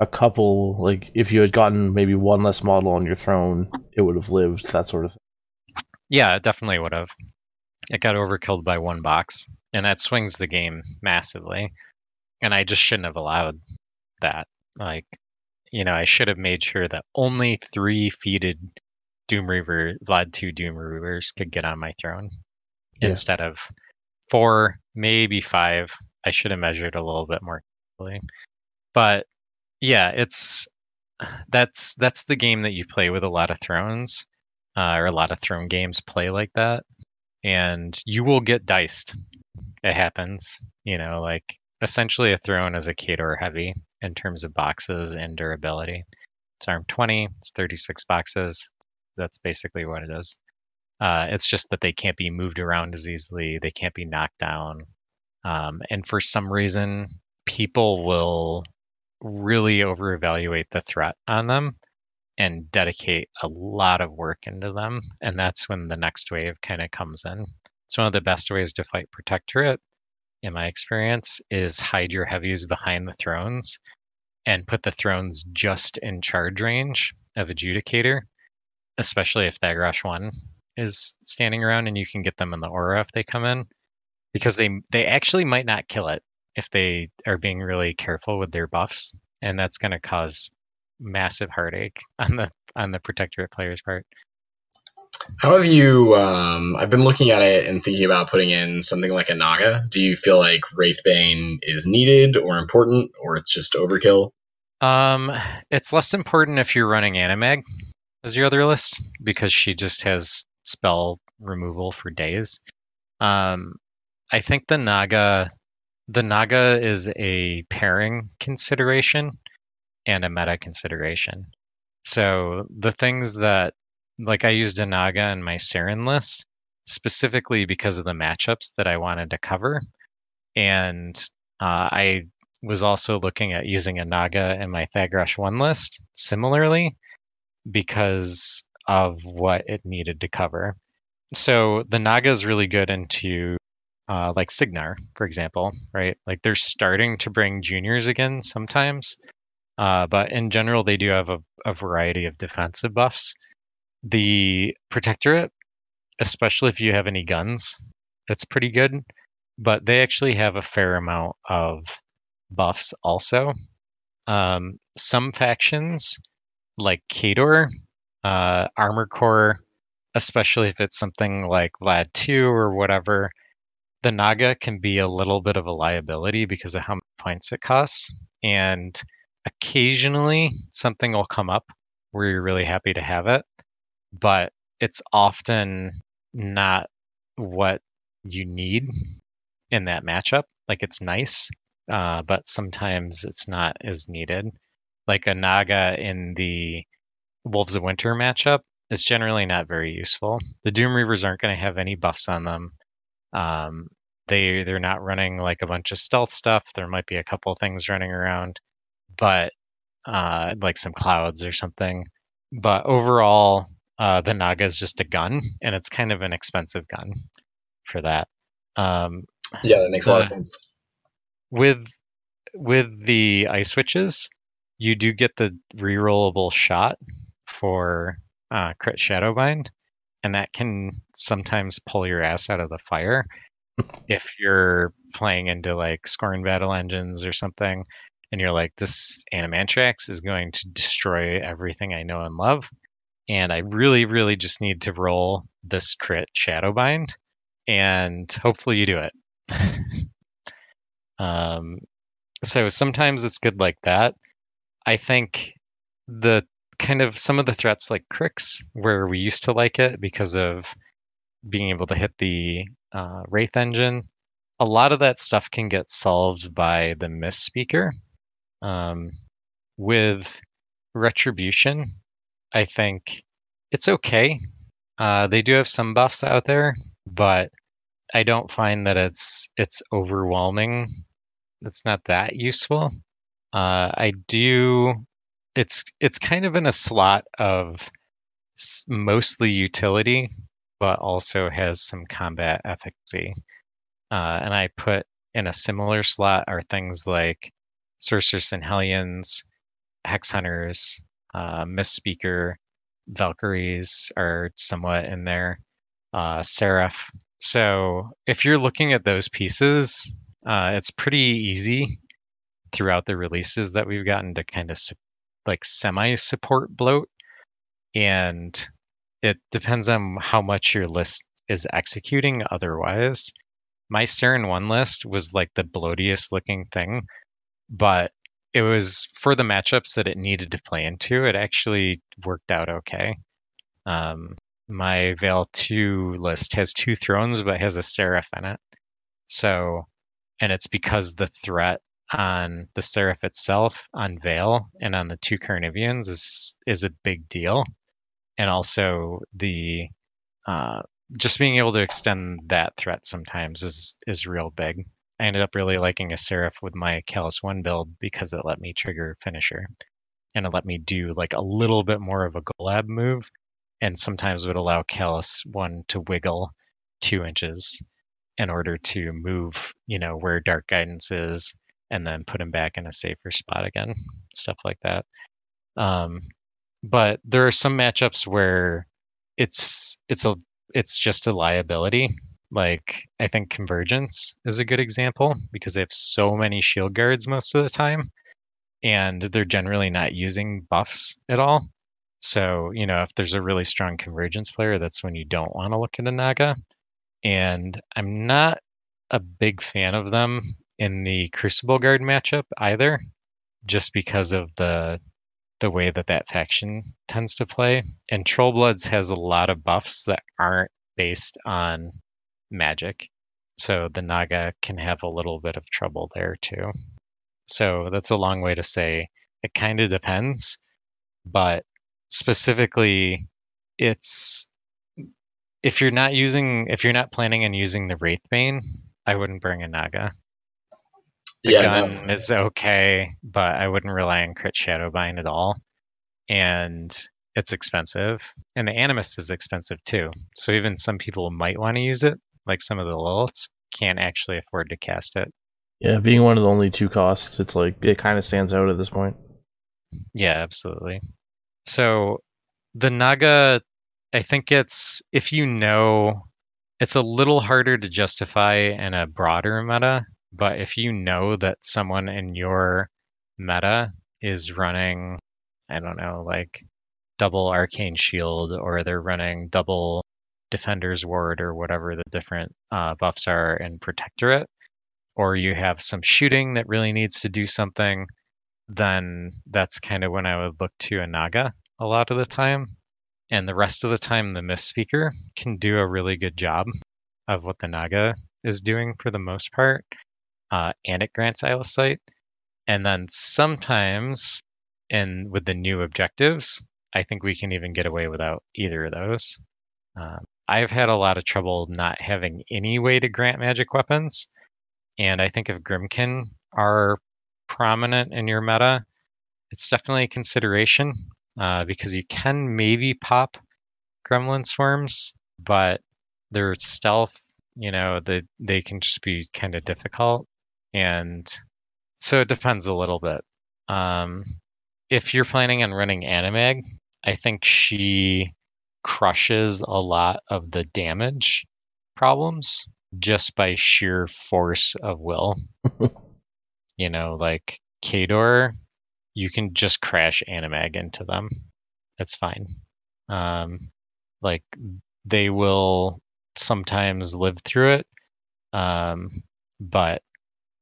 a couple like if you had gotten maybe one less model on your throne, it would have lived. That sort of thing.
yeah, it definitely would have. It got overkilled by one box, and that swings the game massively. And I just shouldn't have allowed that. Like, you know, I should have made sure that only three feated Doom Reaver, Vlad 2 Doom Reavers could get on my throne
Yeah.
instead of four, maybe five. I should have measured a little bit more carefully. But yeah, it's that's that's the game that you play with a lot of thrones, uh, or a lot of throne games play like that, and you will get diced. It happens, you know, like essentially a throne is a Khador heavy in terms of boxes and durability. It's arm 20, it's 36 boxes. That's basically what it is. Uh, it's just that they can't be moved around as easily. They can't be knocked down. Um, and for some reason, people will really over evaluate the threat on them and dedicate a lot of work into them. And that's when the next wave kind of comes in. It's one of the best ways to fight Protectorate, in my experience, is hide your heavies behind the thrones and put the thrones just in charge range of Adjudicator, especially if Thagrosh 1 is standing around and you can get them in the aura if they come in. Because they they actually might not kill it if they are being really careful with their buffs. And that's gonna cause massive heartache on the on the protectorate player's part.
How have you? Um, I've been looking at it and thinking about putting in something like a Naga. Do you feel like Wraithbane is needed or important, or it's just overkill?
Um, it's less important if you're running Animag as your other list because she just has spell removal for days. Um, I think the Naga, the Naga is a pairing consideration and a meta consideration. So the things that, like I used a Naga in my Saren list specifically because of the matchups that I wanted to cover. And uh, I was also looking at using a Naga in my Thagrosh 1 list similarly because of what it needed to cover. So the Naga is really good into uh, like Cygnar, for example, right? Like they're starting to bring juniors again sometimes, uh, but in general, they do have a, a variety of defensive buffs. The Protectorate, especially if you have any guns, that's pretty good. But they actually have a fair amount of buffs also. Um, some factions, like Khador, uh, Armored Korps, especially if it's something like Vlad 2 or whatever, the Naga can be a little bit of a liability because of how many points it costs. And occasionally something will come up where you're really happy to have it, but it's often not what you need in that matchup. Like it's nice, uh, but sometimes it's not as needed. Like a Naga in the Wolves of Winter matchup is generally not very useful. The Doom Reavers aren't going to have any buffs on them. Um, they they're not running like a bunch of stealth stuff. There might be a couple things running around, but uh, like some clouds or something. But overall, uh, the Naga is just a gun, and it's kind of an expensive gun for that. Um,
yeah, that makes a lot of sense.
With with the ice switches, you do get the rerollable shot for uh, crit shadowbind, and that can sometimes pull your ass out of the fire if you're playing into like Skorne battle engines or something and you're like, this Animantarax is going to destroy everything I know and love. And I really, really just need to roll this crit Shadowbind, and hopefully you do it. um, so sometimes it's good like that. I think the kind of some of the threats like Cryx, where we used to like it because of being able to hit the uh, Wraith engine, a lot of that stuff can get solved by the Mist-Speaker. Um, with Retribution, I think it's okay. Uh, they do have some buffs out there, but I don't find that it's it's overwhelming. It's not that useful. Uh, I do. It's it's kind of in a slot of mostly utility, but also has some combat efficacy. Uh, and I put in a similar slot are things like Sorceress and Hellions, Hex Hunters, uh, Mist-Speaker, Valkyries are somewhat in there, uh, Seraph. So if you're looking at those pieces, uh, it's pretty easy throughout the releases that we've gotten to kind of su- like semi support bloat. And it depends on how much your list is executing otherwise. My Saren 1 list was like the bloatiest looking thing but it was for the matchups that it needed to play into. It actually worked out okay. Um, my Vayl 2 list has two thrones, but has a Seraph in it. So, and it's because the threat on the Seraph itself, on Vayl, and on the two Carniveans is is a big deal. And also the uh, just being able to extend that threat sometimes is is real big. I ended up really liking a Seraph with my Kallus 1 build because it let me trigger Finisher. And it let me do like a little bit more of a Golab move. And sometimes would allow Kallus 1 to wiggle two inches in order to move, you know, where Dark Guidance is and then put him back in a safer spot again. Stuff like that. Um, but there are some matchups where it's it's a it's just a liability like I think Convergence is a good example because they have so many shield guards most of the time, and they're generally not using buffs at all. So you know if there's a really strong Convergence player, that's when you don't want to look a Naga. And I'm not a big fan of them in the Crucible Guard matchup either, just because of the the way that that faction tends to play. And Trollbloods has a lot of buffs that aren't based on magic. So the Naga can have a little bit of trouble there too. So that's a long way to say it kind of depends, but specifically, it's if you're not using if you're not planning on using the Wraithbane, I wouldn't bring a Naga. The
yeah,
gun
no.
is okay, but I wouldn't rely on crit Shadowbind at all. And it's expensive, and the animus is expensive too. So even some people might want to use it, like some of the Liliths, can't actually afford to cast it.
Yeah, being one of the only two costs, it's like it kind of stands out at this point.
Yeah, absolutely. So the Naga, I think it's if you know, it's a little harder to justify in a broader meta, but if you know that someone in your meta is running, I don't know, like double arcane shield or they're running double defender's ward or whatever the different uh, buffs are in protectorate or you have some shooting that really needs to do something then that's kind of when i would look to a naga a lot of the time and the rest of the time the mist speaker can do a really good job of what the naga is doing for the most part uh, and it grants sight and then sometimes and with the new objectives I think we can even get away without either of those. Um, I've had a lot of trouble not having any way to grant magic weapons, and I think if Grymkin are prominent in your meta, it's definitely a consideration uh, because you can maybe pop Gremlin swarms, but their stealth, you know, they they can just be kind of difficult, and so it depends a little bit. Um, if you're planning on running Animag, I think she crushes a lot of the damage problems just by sheer force of will. you know, like Khador, you can just crash Animag into them. It's fine. Um, like they will sometimes live through it. Um, but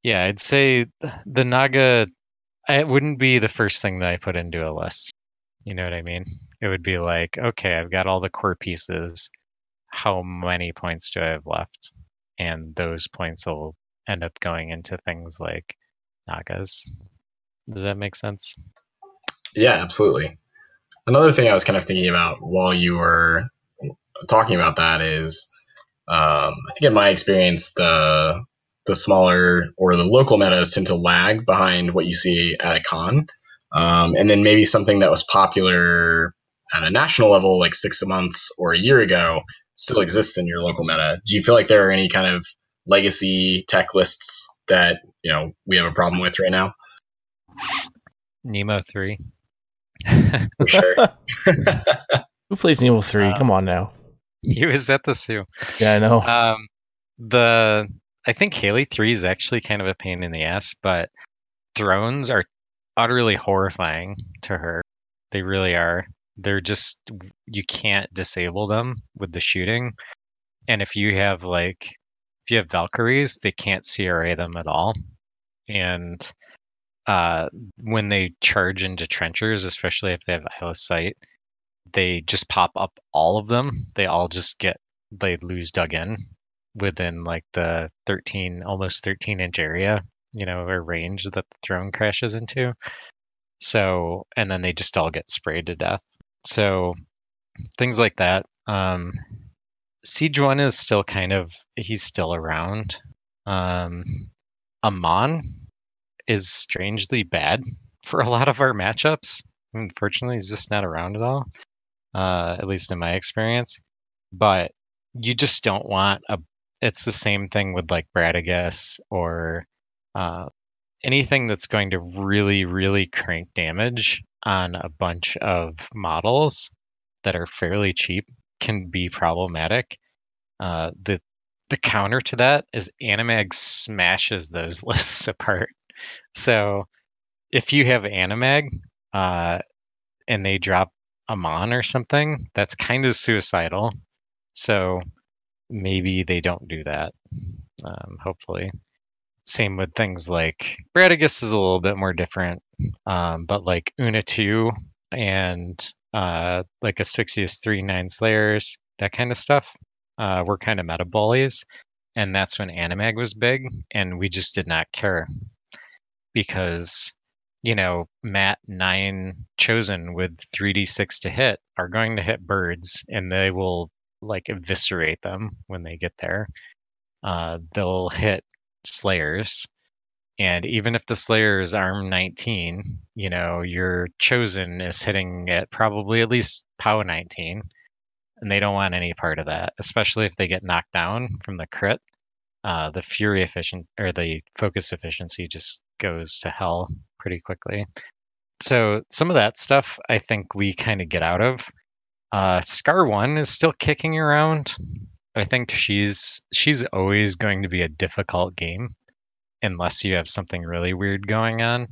yeah, I'd say the Naga. It wouldn't be the first thing that I put into a list. You know what I mean? It would be like, okay, I've got all the core pieces. How many points do I have left? And those points will end up going into things like Nagas. Does that make sense?
Yeah, absolutely. Another thing I was kind of thinking about while you were talking about that is, um, I think in my experience, the the smaller or the local metas tend to lag behind what you see at a con. Um, and then maybe something that was popular at a national level like six months or a year ago still exists in your local meta. Do you feel like there are any kind of legacy tech lists that you know we have a problem with right now?
Nemo three.
For sure.
Who plays Nemo three?
Uh,
Come on now.
He was at the zoo.
Yeah, I know.
Um, the I think Haley three is actually kind of a pain in the ass, but thrones are utterly horrifying to her. They really are. They're just you can't disable them with the shooting. And if you have like if you have Valkyries, they can't CRA them at all. And uh, when they charge into trenchers, especially if they have eyeless sight, they just pop up all of them. They all just get they lose dug in within like the 13 almost 13 inch area you know, or range that the throne crashes into. So, and then they just all get sprayed to death. So, things like that. Um, Siege One is still kind of he's still around. Um, Amon is strangely bad for a lot of our matchups. Unfortunately, he's just not around at all, uh, at least in my experience. But you just don't want a. It's the same thing with like Bradigus or uh, anything that's going to really, really crank damage on a bunch of models that are fairly cheap can be problematic. Uh, the the counter to that is Animag smashes those lists apart. So if you have Animag uh, and they drop Amon or something, that's kind of suicidal. So maybe they don't do that. Um, hopefully. Same with things like Bradigus is a little bit more different, um, but like Una 2 and uh, like Asphyxious 3 9 Slayers, that kind of stuff, uh, were kind of meta bullies. And that's when Animag was big, and we just did not care because, you know, Matt 9 chosen with 3d6 to hit are going to hit birds, and they will like eviscerate them when they get there. Uh, they'll hit slayers and even if the slayer is arm 19 you know your chosen is hitting at probably at least pow 19 and they don't want any part of that especially if they get knocked down from the crit uh, the fury efficient or the focus efficiency just goes to hell pretty quickly. So some of that stuff i think we kind of get out of. Uh, Skarre one is still kicking around I think she's she's always going to be a difficult game unless you have something really weird going on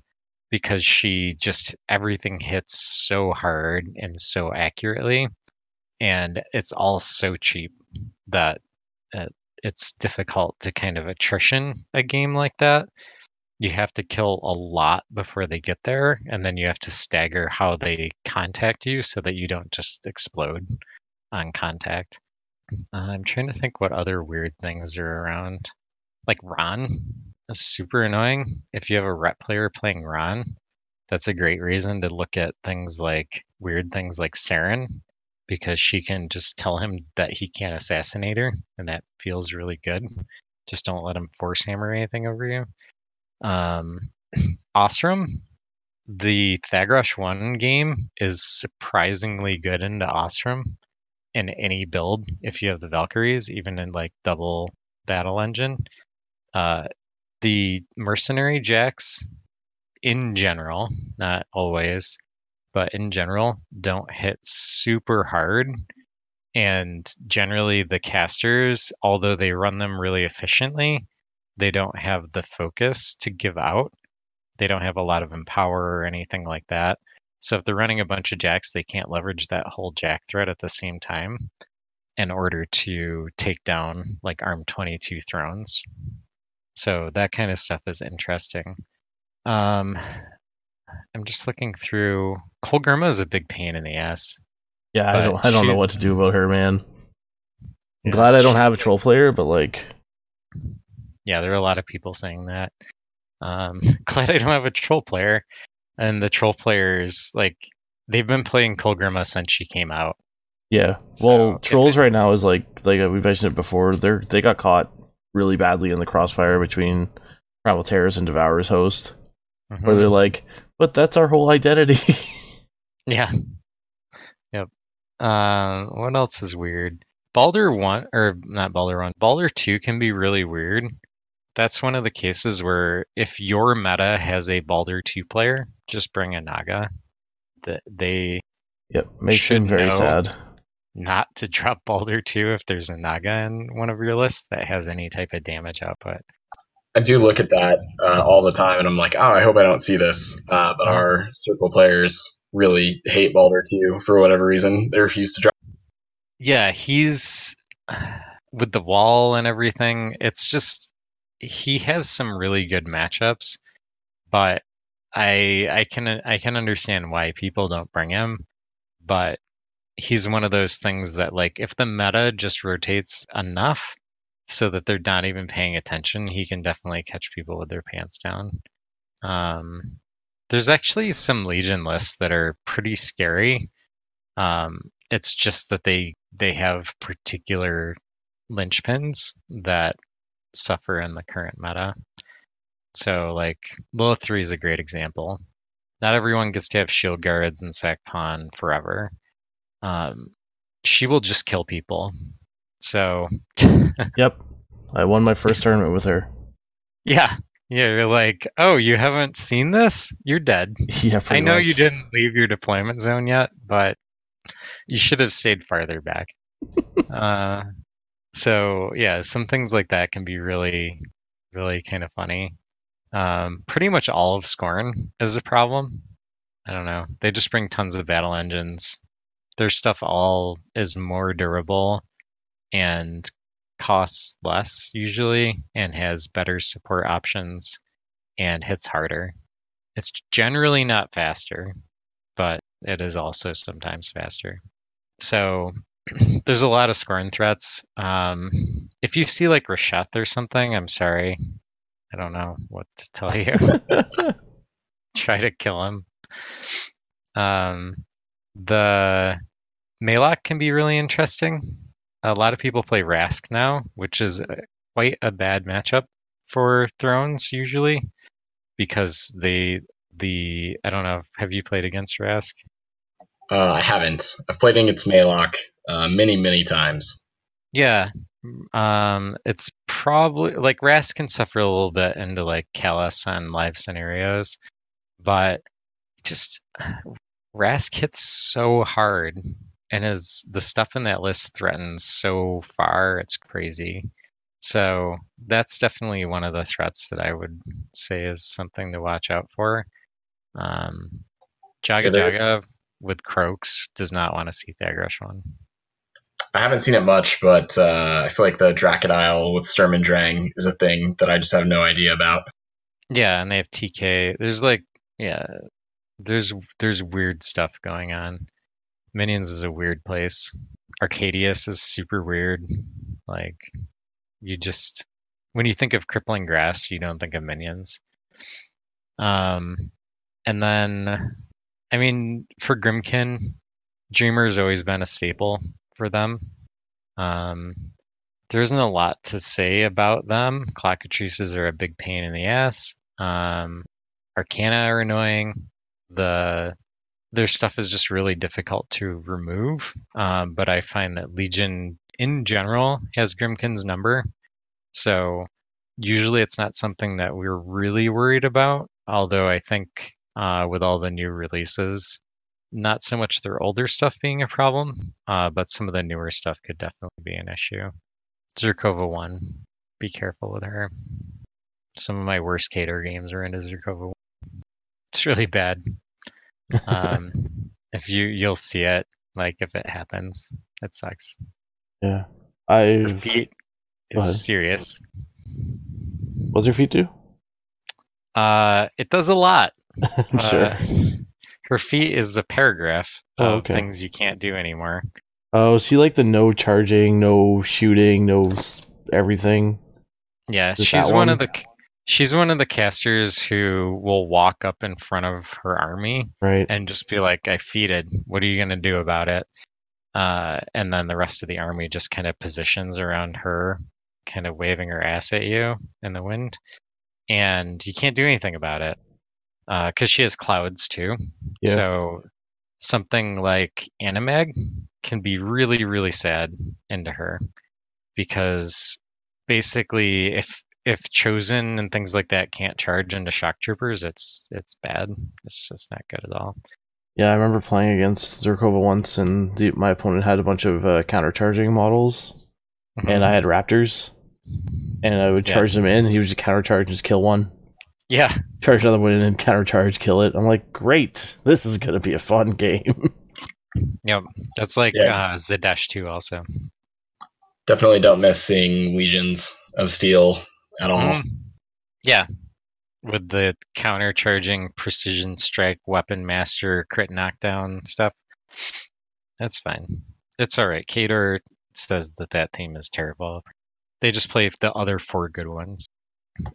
because she just everything hits so hard and so accurately and it's all so cheap that uh, it's difficult to kind of attrition a game like that. You have to kill a lot before they get there and then you have to stagger how they contact you so that you don't just explode on contact I'm trying to think what other weird things are around. Like Rahn is super annoying. If you have a rep player playing Rahn, that's a great reason to look at things like weird things like Saren, because she can just tell him that he can't assassinate her, and that feels really good. Just don't let him force hammer anything over you. Um, Ossrum, the Thagrosh 1 game is surprisingly good into Ossrum in any build if you have the Valkyries, even in like double battle engine. Uh, the mercenary jacks, in general, not always, but in general, don't hit super hard. And generally, the casters, although they run them really efficiently, they don't have the focus to give out. They don't have a lot of empower or anything like that. So if they're running a bunch of jacks, they can't leverage that whole jack threat at the same time in order to take down like ARM 22 thrones. So that kind of stuff is interesting. Um, I'm just looking through. Kolgrima is a big pain in the ass.
Yeah, I don't. I don't know what to do about her, man. I'm yeah, glad I don't have a troll player, but like,
yeah, there are a lot of people saying that. Um, glad I don't have a troll player and the troll players like they've been playing Kolgrima since she came out.
Yeah. So well, trolls it, right now is like like we mentioned it before. They're they got caught really badly in the crossfire between Primal Terrors and Devourer's Host, mm-hmm. where they're like, "But that's our whole identity."
yeah. Yep. Uh, what else is weird? Baldur one or not Baldur one. Baldur two can be really weird that's one of the cases where if your meta has a Baldur 2 player, just bring a Naga. That they
Yep, makes him very sad.
Not to drop Baldur 2 if there's a Naga in one of your lists that has any type of damage output.
I do look at that uh, all the time, and I'm like, oh, I hope I don't see this. Uh, but our circle players really hate Baldur 2 for whatever reason. They refuse to drop.
Yeah, he's with the wall and everything. It's just he has some really good matchups, but I I can I can understand why people don't bring him, but he's one of those things that like if the meta just rotates enough so that they're not even paying attention, he can definitely catch people with their pants down. Um, there's actually some Legion lists that are pretty scary. Um, it's just that they they have particular linchpins that suffer in the current meta. So like Lilith three is a great example. Not everyone gets to have shield guards and sack pawn forever. Um, she will just kill people. So
Yep. I won my first tournament with her.
yeah, yeah, you're like, oh, you haven't seen this? You're dead.
Yeah,
I know
much.
you didn't leave your deployment zone yet, but you should have stayed farther back. uh, so yeah, some things like that can be really, really kind of funny. Um, pretty much all of Skorne is a problem. I don't know. They just bring tons of battle engines. Their stuff all is more durable and costs less usually and has better support options and hits harder. It's generally not faster, but it is also sometimes faster. So there's a lot of Skorne threats. Um, if you see like Rasheth or something, I'm sorry. I don't know what to tell you. Try to kill him. Um, the Maelok can be really interesting. A lot of people play Rask now, which is uh, quite a bad matchup for Thrones usually because they the I don't know. Have you played against Rask?
Uh, I haven't. I've played against Maelok uh, many, many times.
Yeah. Um, it's probably like Rask can suffer a little bit into like Kallus on live scenarios, but just Rask hits so hard and is the stuff in that list threatens so far, it's crazy. So that's definitely one of the threats that I would say is something to watch out for. Um, Jaga Jaga with Croaks does not want to see Thagrosh one.
I haven't seen it much, but uh, I feel like the Dracodile with Sturm and Drang is a thing that I just have no idea about.
Yeah, and they have TK. There's like yeah, there's there's weird stuff going on. Minions is a weird place. Arkadius is super weird. Like you just when you think of crippling grass, you don't think of minions. Um and then I mean for Grymkin, Dreamer's always been a staple for them. Um there isn't a lot to say about them. Clockatrices are a big pain in the ass. Um, Arcana are annoying. The their stuff is just really difficult to remove. Um, but I find that Legion in general has Grymkin's number, so usually it's not something that we're really worried about. Although I think uh, with all the new releases, not so much their older stuff being a problem, uh, but some of the newer stuff could definitely be an issue. Zerkova one. Be careful with her. Some of my worst Khador games are into Zerkova one. It's really bad. Um, if you you'll see it, like if it happens, it sucks.
yeah. I ahead.
is serious.
what's your feet do?
Uh, it does a lot.
sure.
Uh, her feet is a paragraph
Oh,
of
okay.
things you can't do anymore.
Oh, see, like the no charging, no shooting, no everything.
Yeah,
Is
she's one
one?
of the she's one of the casters who will walk up in front of her army
Right.
and just be like, "I feeded. What are you gonna do about it?" Uh, and then the rest of the army just kind of positions around her, kind of waving her ass at you in the wind, and you can't do anything about it because she has clouds too.
Yeah.
So something like Animag can be really, really sad into her because basically if if chosen and things like that can't charge into shock troopers, it's it's bad. It's just not good at all.
Yeah, I remember playing against Zerkova once, and the, my opponent had a bunch of uh, countercharging models, and I had Raptors, and I would
Yeah.
charge them in, and he would just countercharge and just kill one.
Yeah,
Charge another one and countercharge, kill it. I'm like, great, this is gonna be a fun game.
yep. That's like
Yeah.
uh, Zadesh too. Also,
Definitely don't miss seeing Legions of Steel at all.
Mhm. yeah, with the counter charging precision strike weapon master crit knockdown stuff. That's fine. It's all right. Khador says that that theme is terrible. They just play the other four good ones.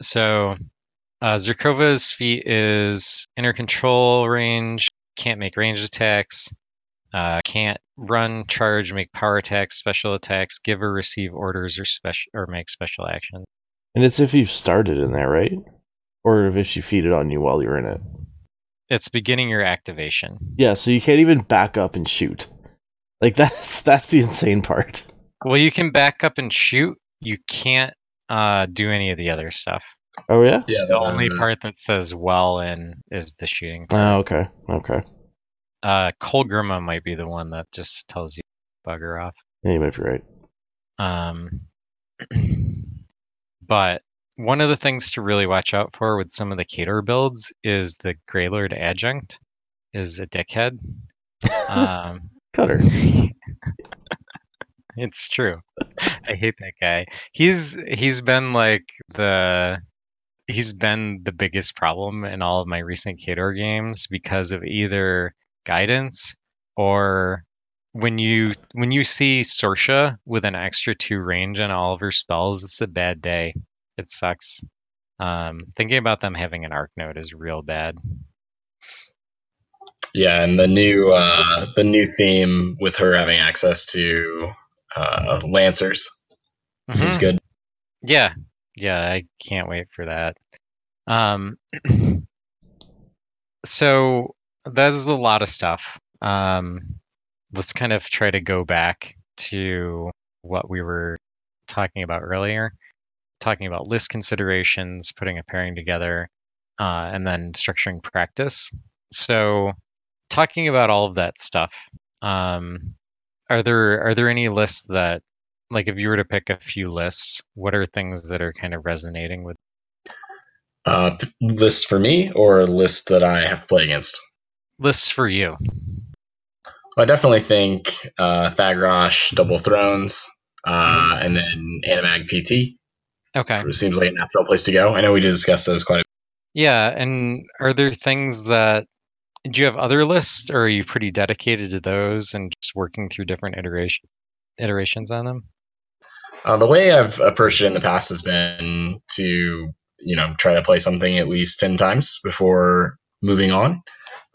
So, uh, Zerkova's feat is inner control range, can't make range attacks, uh, can't run, charge, make power attacks, special attacks, give or receive orders, or special or make special actions.
and it's if you've started in there, right? or if she it on you while you're in it.
It's beginning your activation.
Yeah, so you can't even back up and shoot. Like that's that's the insane part.
Well, you can back up and shoot. You can't uh, do any of the other stuff.
Oh yeah.
Yeah,
The only part that says well in is the shooting.
Oh okay. Okay.
Uh, Kolgrima might be the one that just tells you bugger off.
Yeah, you might be right.
Um, but one of the things to really watch out for with some of the Khador builds is the Greylord Adjunct is a dickhead. Um,
Cutter.
it's true. I hate that guy. He's he's been like the he's been the biggest problem in all of my recent Khador games because of either guidance or when you when you see Sorsha with an extra two range on all of her spells, it's a bad day. It sucks. Um, thinking about them having an arc node is real bad.
Yeah, and the new uh, the new theme with her having access to uh, lancers seems
Mhm.
good.
Yeah, yeah, I can't wait for that. Um, so that is a lot of stuff. Um, let's kind of try to go back to what we were talking about earlier, talking about list considerations, putting a pairing together, uh, and then structuring practice. So, talking about all of that stuff, um, are there are there any lists that like if you were to pick a few lists, what are things that are kind of resonating with?
Uh, p- list for me or a list that I have to play against?
Lists for you.
I definitely think uh, Thagrosh, Double Thrones, uh, and then Anamag PT
Okay.
seems like a natural place to go. I know we did discuss those quite a bit.
Yeah, and are there things that do you have other lists, or are you pretty dedicated to those and just working through different iteration iterations on them?
Uh, the way I've approached it in the past has been to, you know, try to play something at least 10 times before moving on.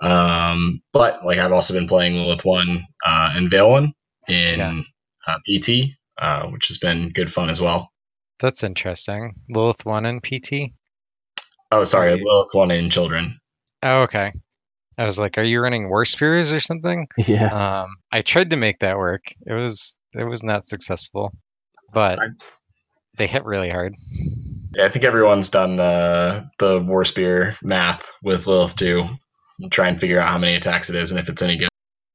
Um, but like I've also been playing Lylyth 1 uh, and Vayl 1 in
Yeah.
uh, PT, uh, which has been good fun as well.
That's interesting. Lylyth one and PT.
Oh, sorry,
Right.
Lylyth 1 in Children.
Oh, okay. I was like, are you running Warspears or something?
Yeah.
Um, I tried to make that work. It was it was not successful, but
I-
they hit really hard.
Yeah, I think everyone's done the the Warspear math with Lylyth too. and Try and figure out how many attacks it is and if it's any good.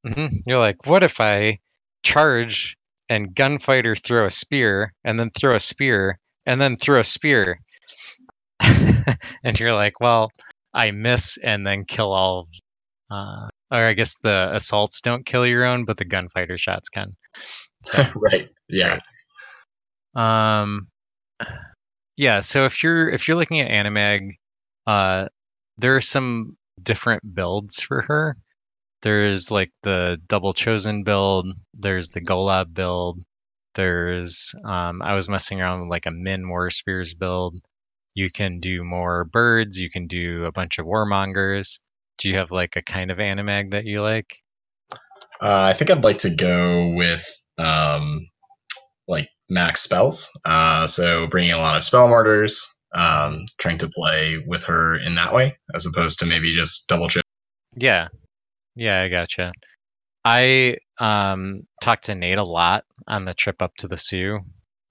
hmm You're like, what if I charge and gunfighter throw a spear and then throw a spear and then throw a spear? and you're like, well, I miss and then kill all. Uh, or I guess the assaults don't kill your own, but the gunfighter shots can. So,
right. Yeah.
Um, yeah. So if you're if you're looking at Anamag, uh, there are some different builds for her. There's like the double chosen build. There's the Golab build. There's um, I was messing around with like a Min Warspears build. You can do more birds. You can do a bunch of warmongers. Do you have like a kind of Anamag that you like?
Uh, I think I'd like to go with um, like max spells. Uh, so bringing a lot of spell martyrs, um, trying to play with her in that way, as opposed to maybe just double check.
Yeah. Yeah, I gotcha. I um talked to Nate a lot on the trip up to the Sioux.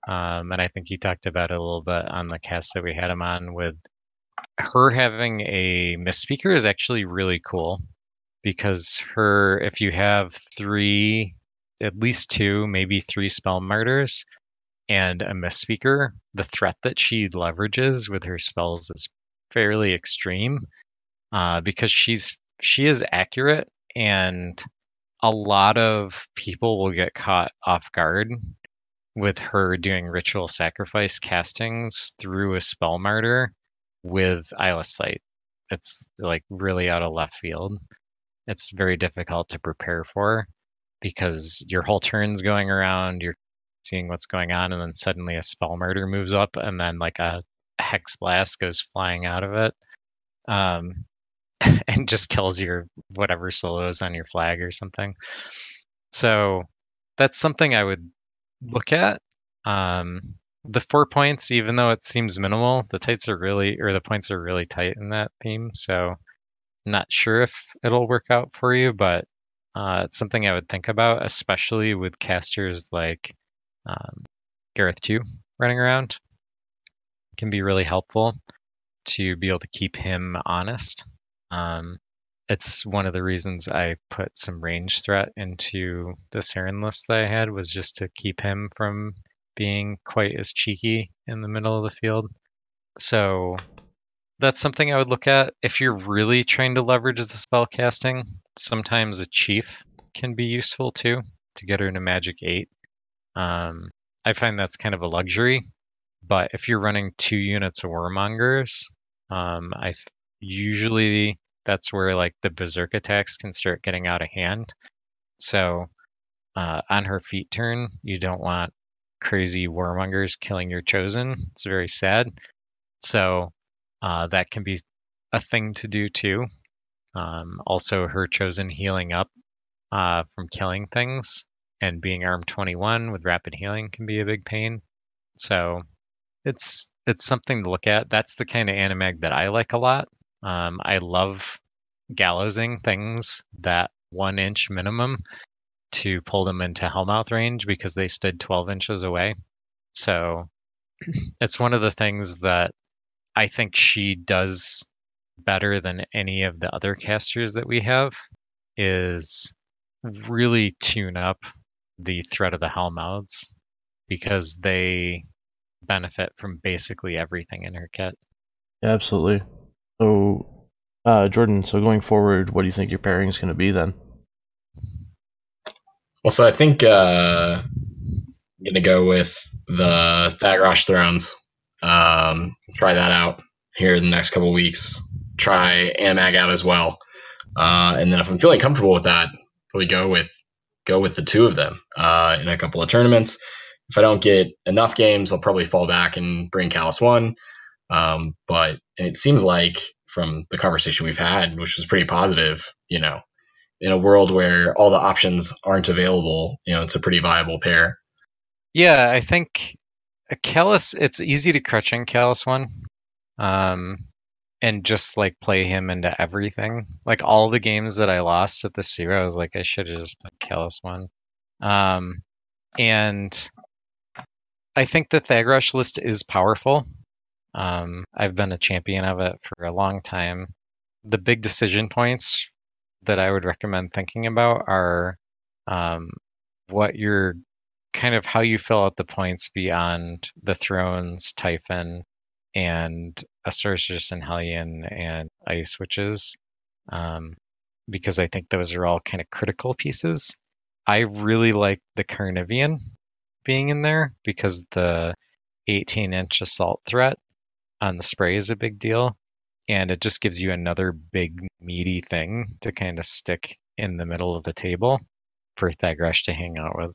Um, and I think he talked about it a little bit on the cast that we had him on with her having a misspeaker is actually really cool because her if you have three at least two, maybe three spell martyrs and a misspeaker, the threat that she leverages with her spells is fairly extreme. Uh, because she's she is accurate and a lot of people will get caught off guard with her doing ritual sacrifice castings through a spell martyr with eyeless sight. It's like really out of left field. It's very difficult to prepare for because your whole turn's going around, you're seeing what's going on, and then suddenly a spell martyr moves up and then like a hex blast goes flying out of it. Um, and just kills your whatever solos on your flag or something. So that's something I would look at. Um, the four points, even though it seems minimal, the tights are really or the points are really tight in that theme. So not sure if it'll work out for you, but uh, it's something I would think about, especially with casters like um, Garryth too running around. Can be really helpful to be able to keep him honest. Um, it's one of the reasons I put some range threat into the Saeryn list that I had was just to keep him from being quite as cheeky in the middle of the field. So that's something I would look at if you're really trying to leverage the spell casting. Sometimes a chief can be useful too to get her into magic eight. Um, I find that's kind of a luxury, but if you're running two units of warmongers, um, I usually that's where like the berserk attacks can start getting out of hand. So uh, on her feet turn, you don't want crazy warmongers killing your chosen. It's very sad. So uh, that can be a thing to do too. Um, also, her chosen healing up uh, from killing things and being arm 21 with rapid healing can be a big pain. So it's it's something to look at. That's the kind of Anamag that I like a lot. Um, I love gallowsing things that one inch minimum to pull them into Hellmouth range because they stood 12 inches away. So it's one of the things that I think she does better than any of the other casters that we have is really tune up the threat of the Hellmouths because they benefit from basically everything in her kit.
Yeah, absolutely. So, uh, Jordan, so going forward, what do you think your pairing is going to be then?
Well, so I think uh, I'm going to go with the Thagrosh Thrones. Um, try that out here in the next couple weeks. Try Anamag out as well. Uh, and then if I'm feeling comfortable with that, probably go with go with the two of them uh, in a couple of tournaments. If I don't get enough games, I'll probably fall back and bring Kallus one. Um, but it seems like from the conversation we've had, which was pretty positive, you know, in a world where all the options aren't available, you know, it's a pretty viable pair.
Yeah, I think a. It's easy to crutching Kallus one, um, and just like play him into everything. Like all the games that I lost at the zero, I was like, I should have just put Kallus one. Um, and I think the Thagrosh list is powerful. Um, I've been a champion of it for a long time. The big decision points that I would recommend thinking about are um, what your kind of how you fill out the points beyond the Thrones, Typhon, and Asursus and Hellion and Ice Witches, um, because I think those are all kind of critical pieces. I really like the Carnivean being in there because the 18 inch assault threat on the spray is a big deal. And it just gives you another big, meaty thing to kind of stick in the middle of the table for Thagrosh to hang out with.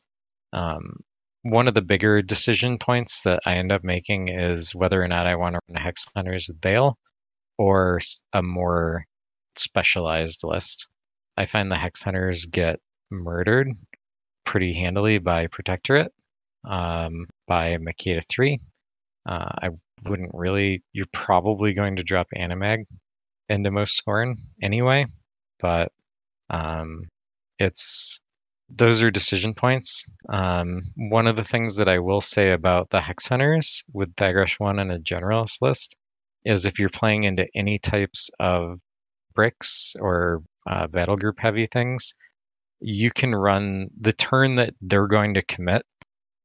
Um, one of the bigger decision points that I end up making is whether or not I want to run Hex Hunters with Bale or a more specialized list. I find the Hex Hunters get murdered pretty handily by Protectorate um, by Makeda 3. Uh, I wouldn't really, you're probably going to drop Anamag into most Skorne anyway, but um, it's those are decision points. Um, one of the things that I will say about the Hex Hunters with Thagrosh 1 and a generalist list is if you're playing into any types of bricks or uh, battle group heavy things, you can run the turn that they're going to commit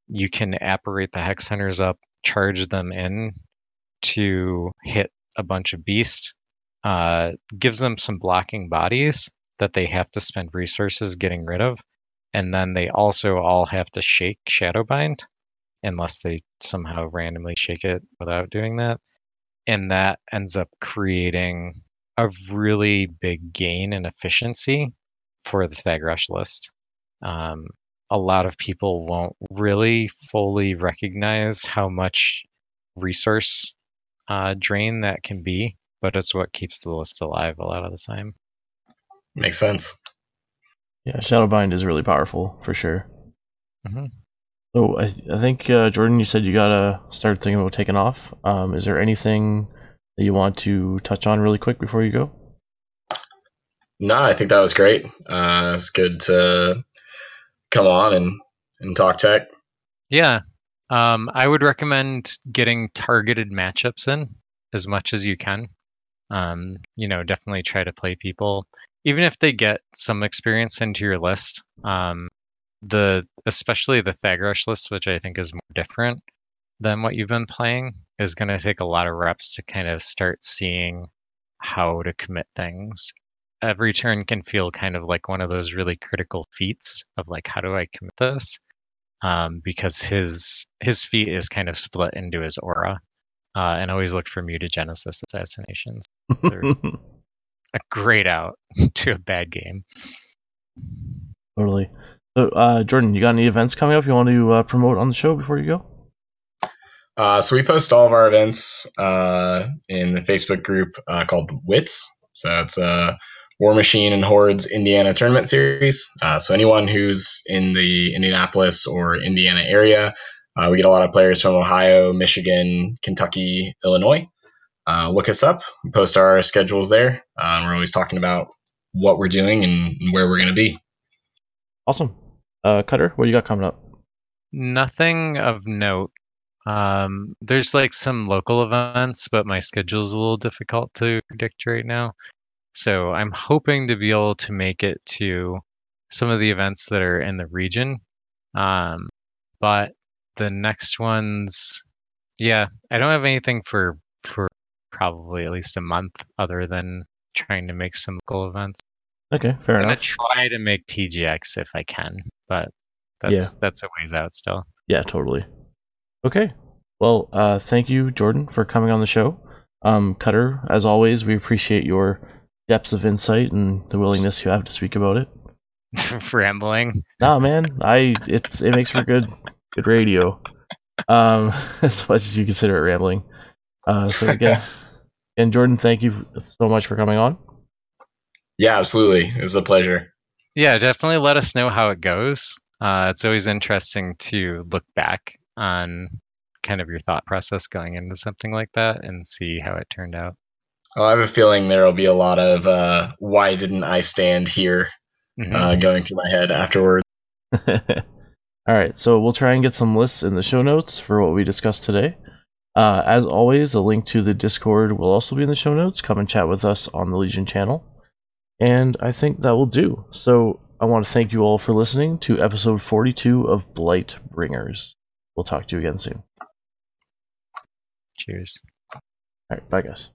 you can apparate the hex hunters up, charge them in to hit a bunch of beasts. Uh, gives them some blocking bodies that they have to spend resources getting rid of, and then they also all have to shake Shadowbind, unless they somehow randomly shake it without doing that, and that ends up creating a really big gain in efficiency for the Thagrosh list. Um, a lot of people won't really fully recognize how much resource uh, drain that can be, but it's what keeps the list alive a lot of the time.
Makes sense.
Yeah, Shadowbind is really powerful for sure.
Mm-hmm.
So I, I think uh, Jordan, you said you gotta start thinking about taking off. Um, is there anything that you want to touch on really quick before you go?
No, I think that was great. Uh, it's good to come on and, and talk tech.
Yeah. Um, I would recommend getting targeted matchups in as much as you can. Um, you know, definitely try to play people, even if they get some experience into your list. Um, the especially the Thagrosh list, which I think is more different than what you've been playing, is going to take a lot of reps to kind of start seeing how to commit things. Every turn can feel kind of like one of those really critical feats of like, how do I commit this? Um, because his his feat is kind of split into his aura, uh, and always look for mutagenesis assassinations. They're a great out to a bad game.
totally. So, uh, Jordan, you got any events coming up you want to uh, promote on the show before you go?
Uh, so we post all of our events uh, in the Facebook group uh, called WITS. So it's a War Machine and Hordes Indiana tournament series. Uh, so anyone who's in the Indianapolis or Indiana area, uh, we get a lot of players from Ohio, Michigan, Kentucky, Illinois. Uh, look us up. Post our schedules there. we're always talking about what we're doing and, and where we're going to be.
Awesome. Uh, Cutter, what do you got coming up?
Nothing of note. Um, there's like some local events, but my schedule's a little difficult to predict right now. So I'm hoping to be able to make it to some of the events that are in the region. Um, but the next ones, yeah, I don't have anything for for probably at least a month, other than trying to make some local events.
Okay, fair
I'm
enough.
gonna try to make TGX if I can, but that's that's a ways out still.
Yeah, totally. Okay. Well, uh, thank you, Jordan, for coming on the show. Um, Cutter, as always, we appreciate your depths of insight and the willingness you have to speak about it.
Rambling.
Nah, man, I it's it makes for good good radio. Um, as much as you consider it rambling. Uh, so again, and Jordan, thank you so much for coming on.
Yeah, absolutely. It was a pleasure.
Yeah, definitely let us know how it goes. Uh, it's always interesting to look back on kind of your thought process going into something like that and see how it turned out.
Well, I have a feeling there will be a lot of uh, why didn't I stand here
Mhm.
uh, going through my head afterwards.
All right, so we'll try and get some lists in the show notes for what we discussed today. Uh, as always, a link to the Discord will also be in the show notes. Come and chat with us on the Legion channel. And I think that will do. So I want to thank you all for listening to episode 42 of Blight Bringers. We'll talk to you again soon.
Cheers.
All right, bye, guys.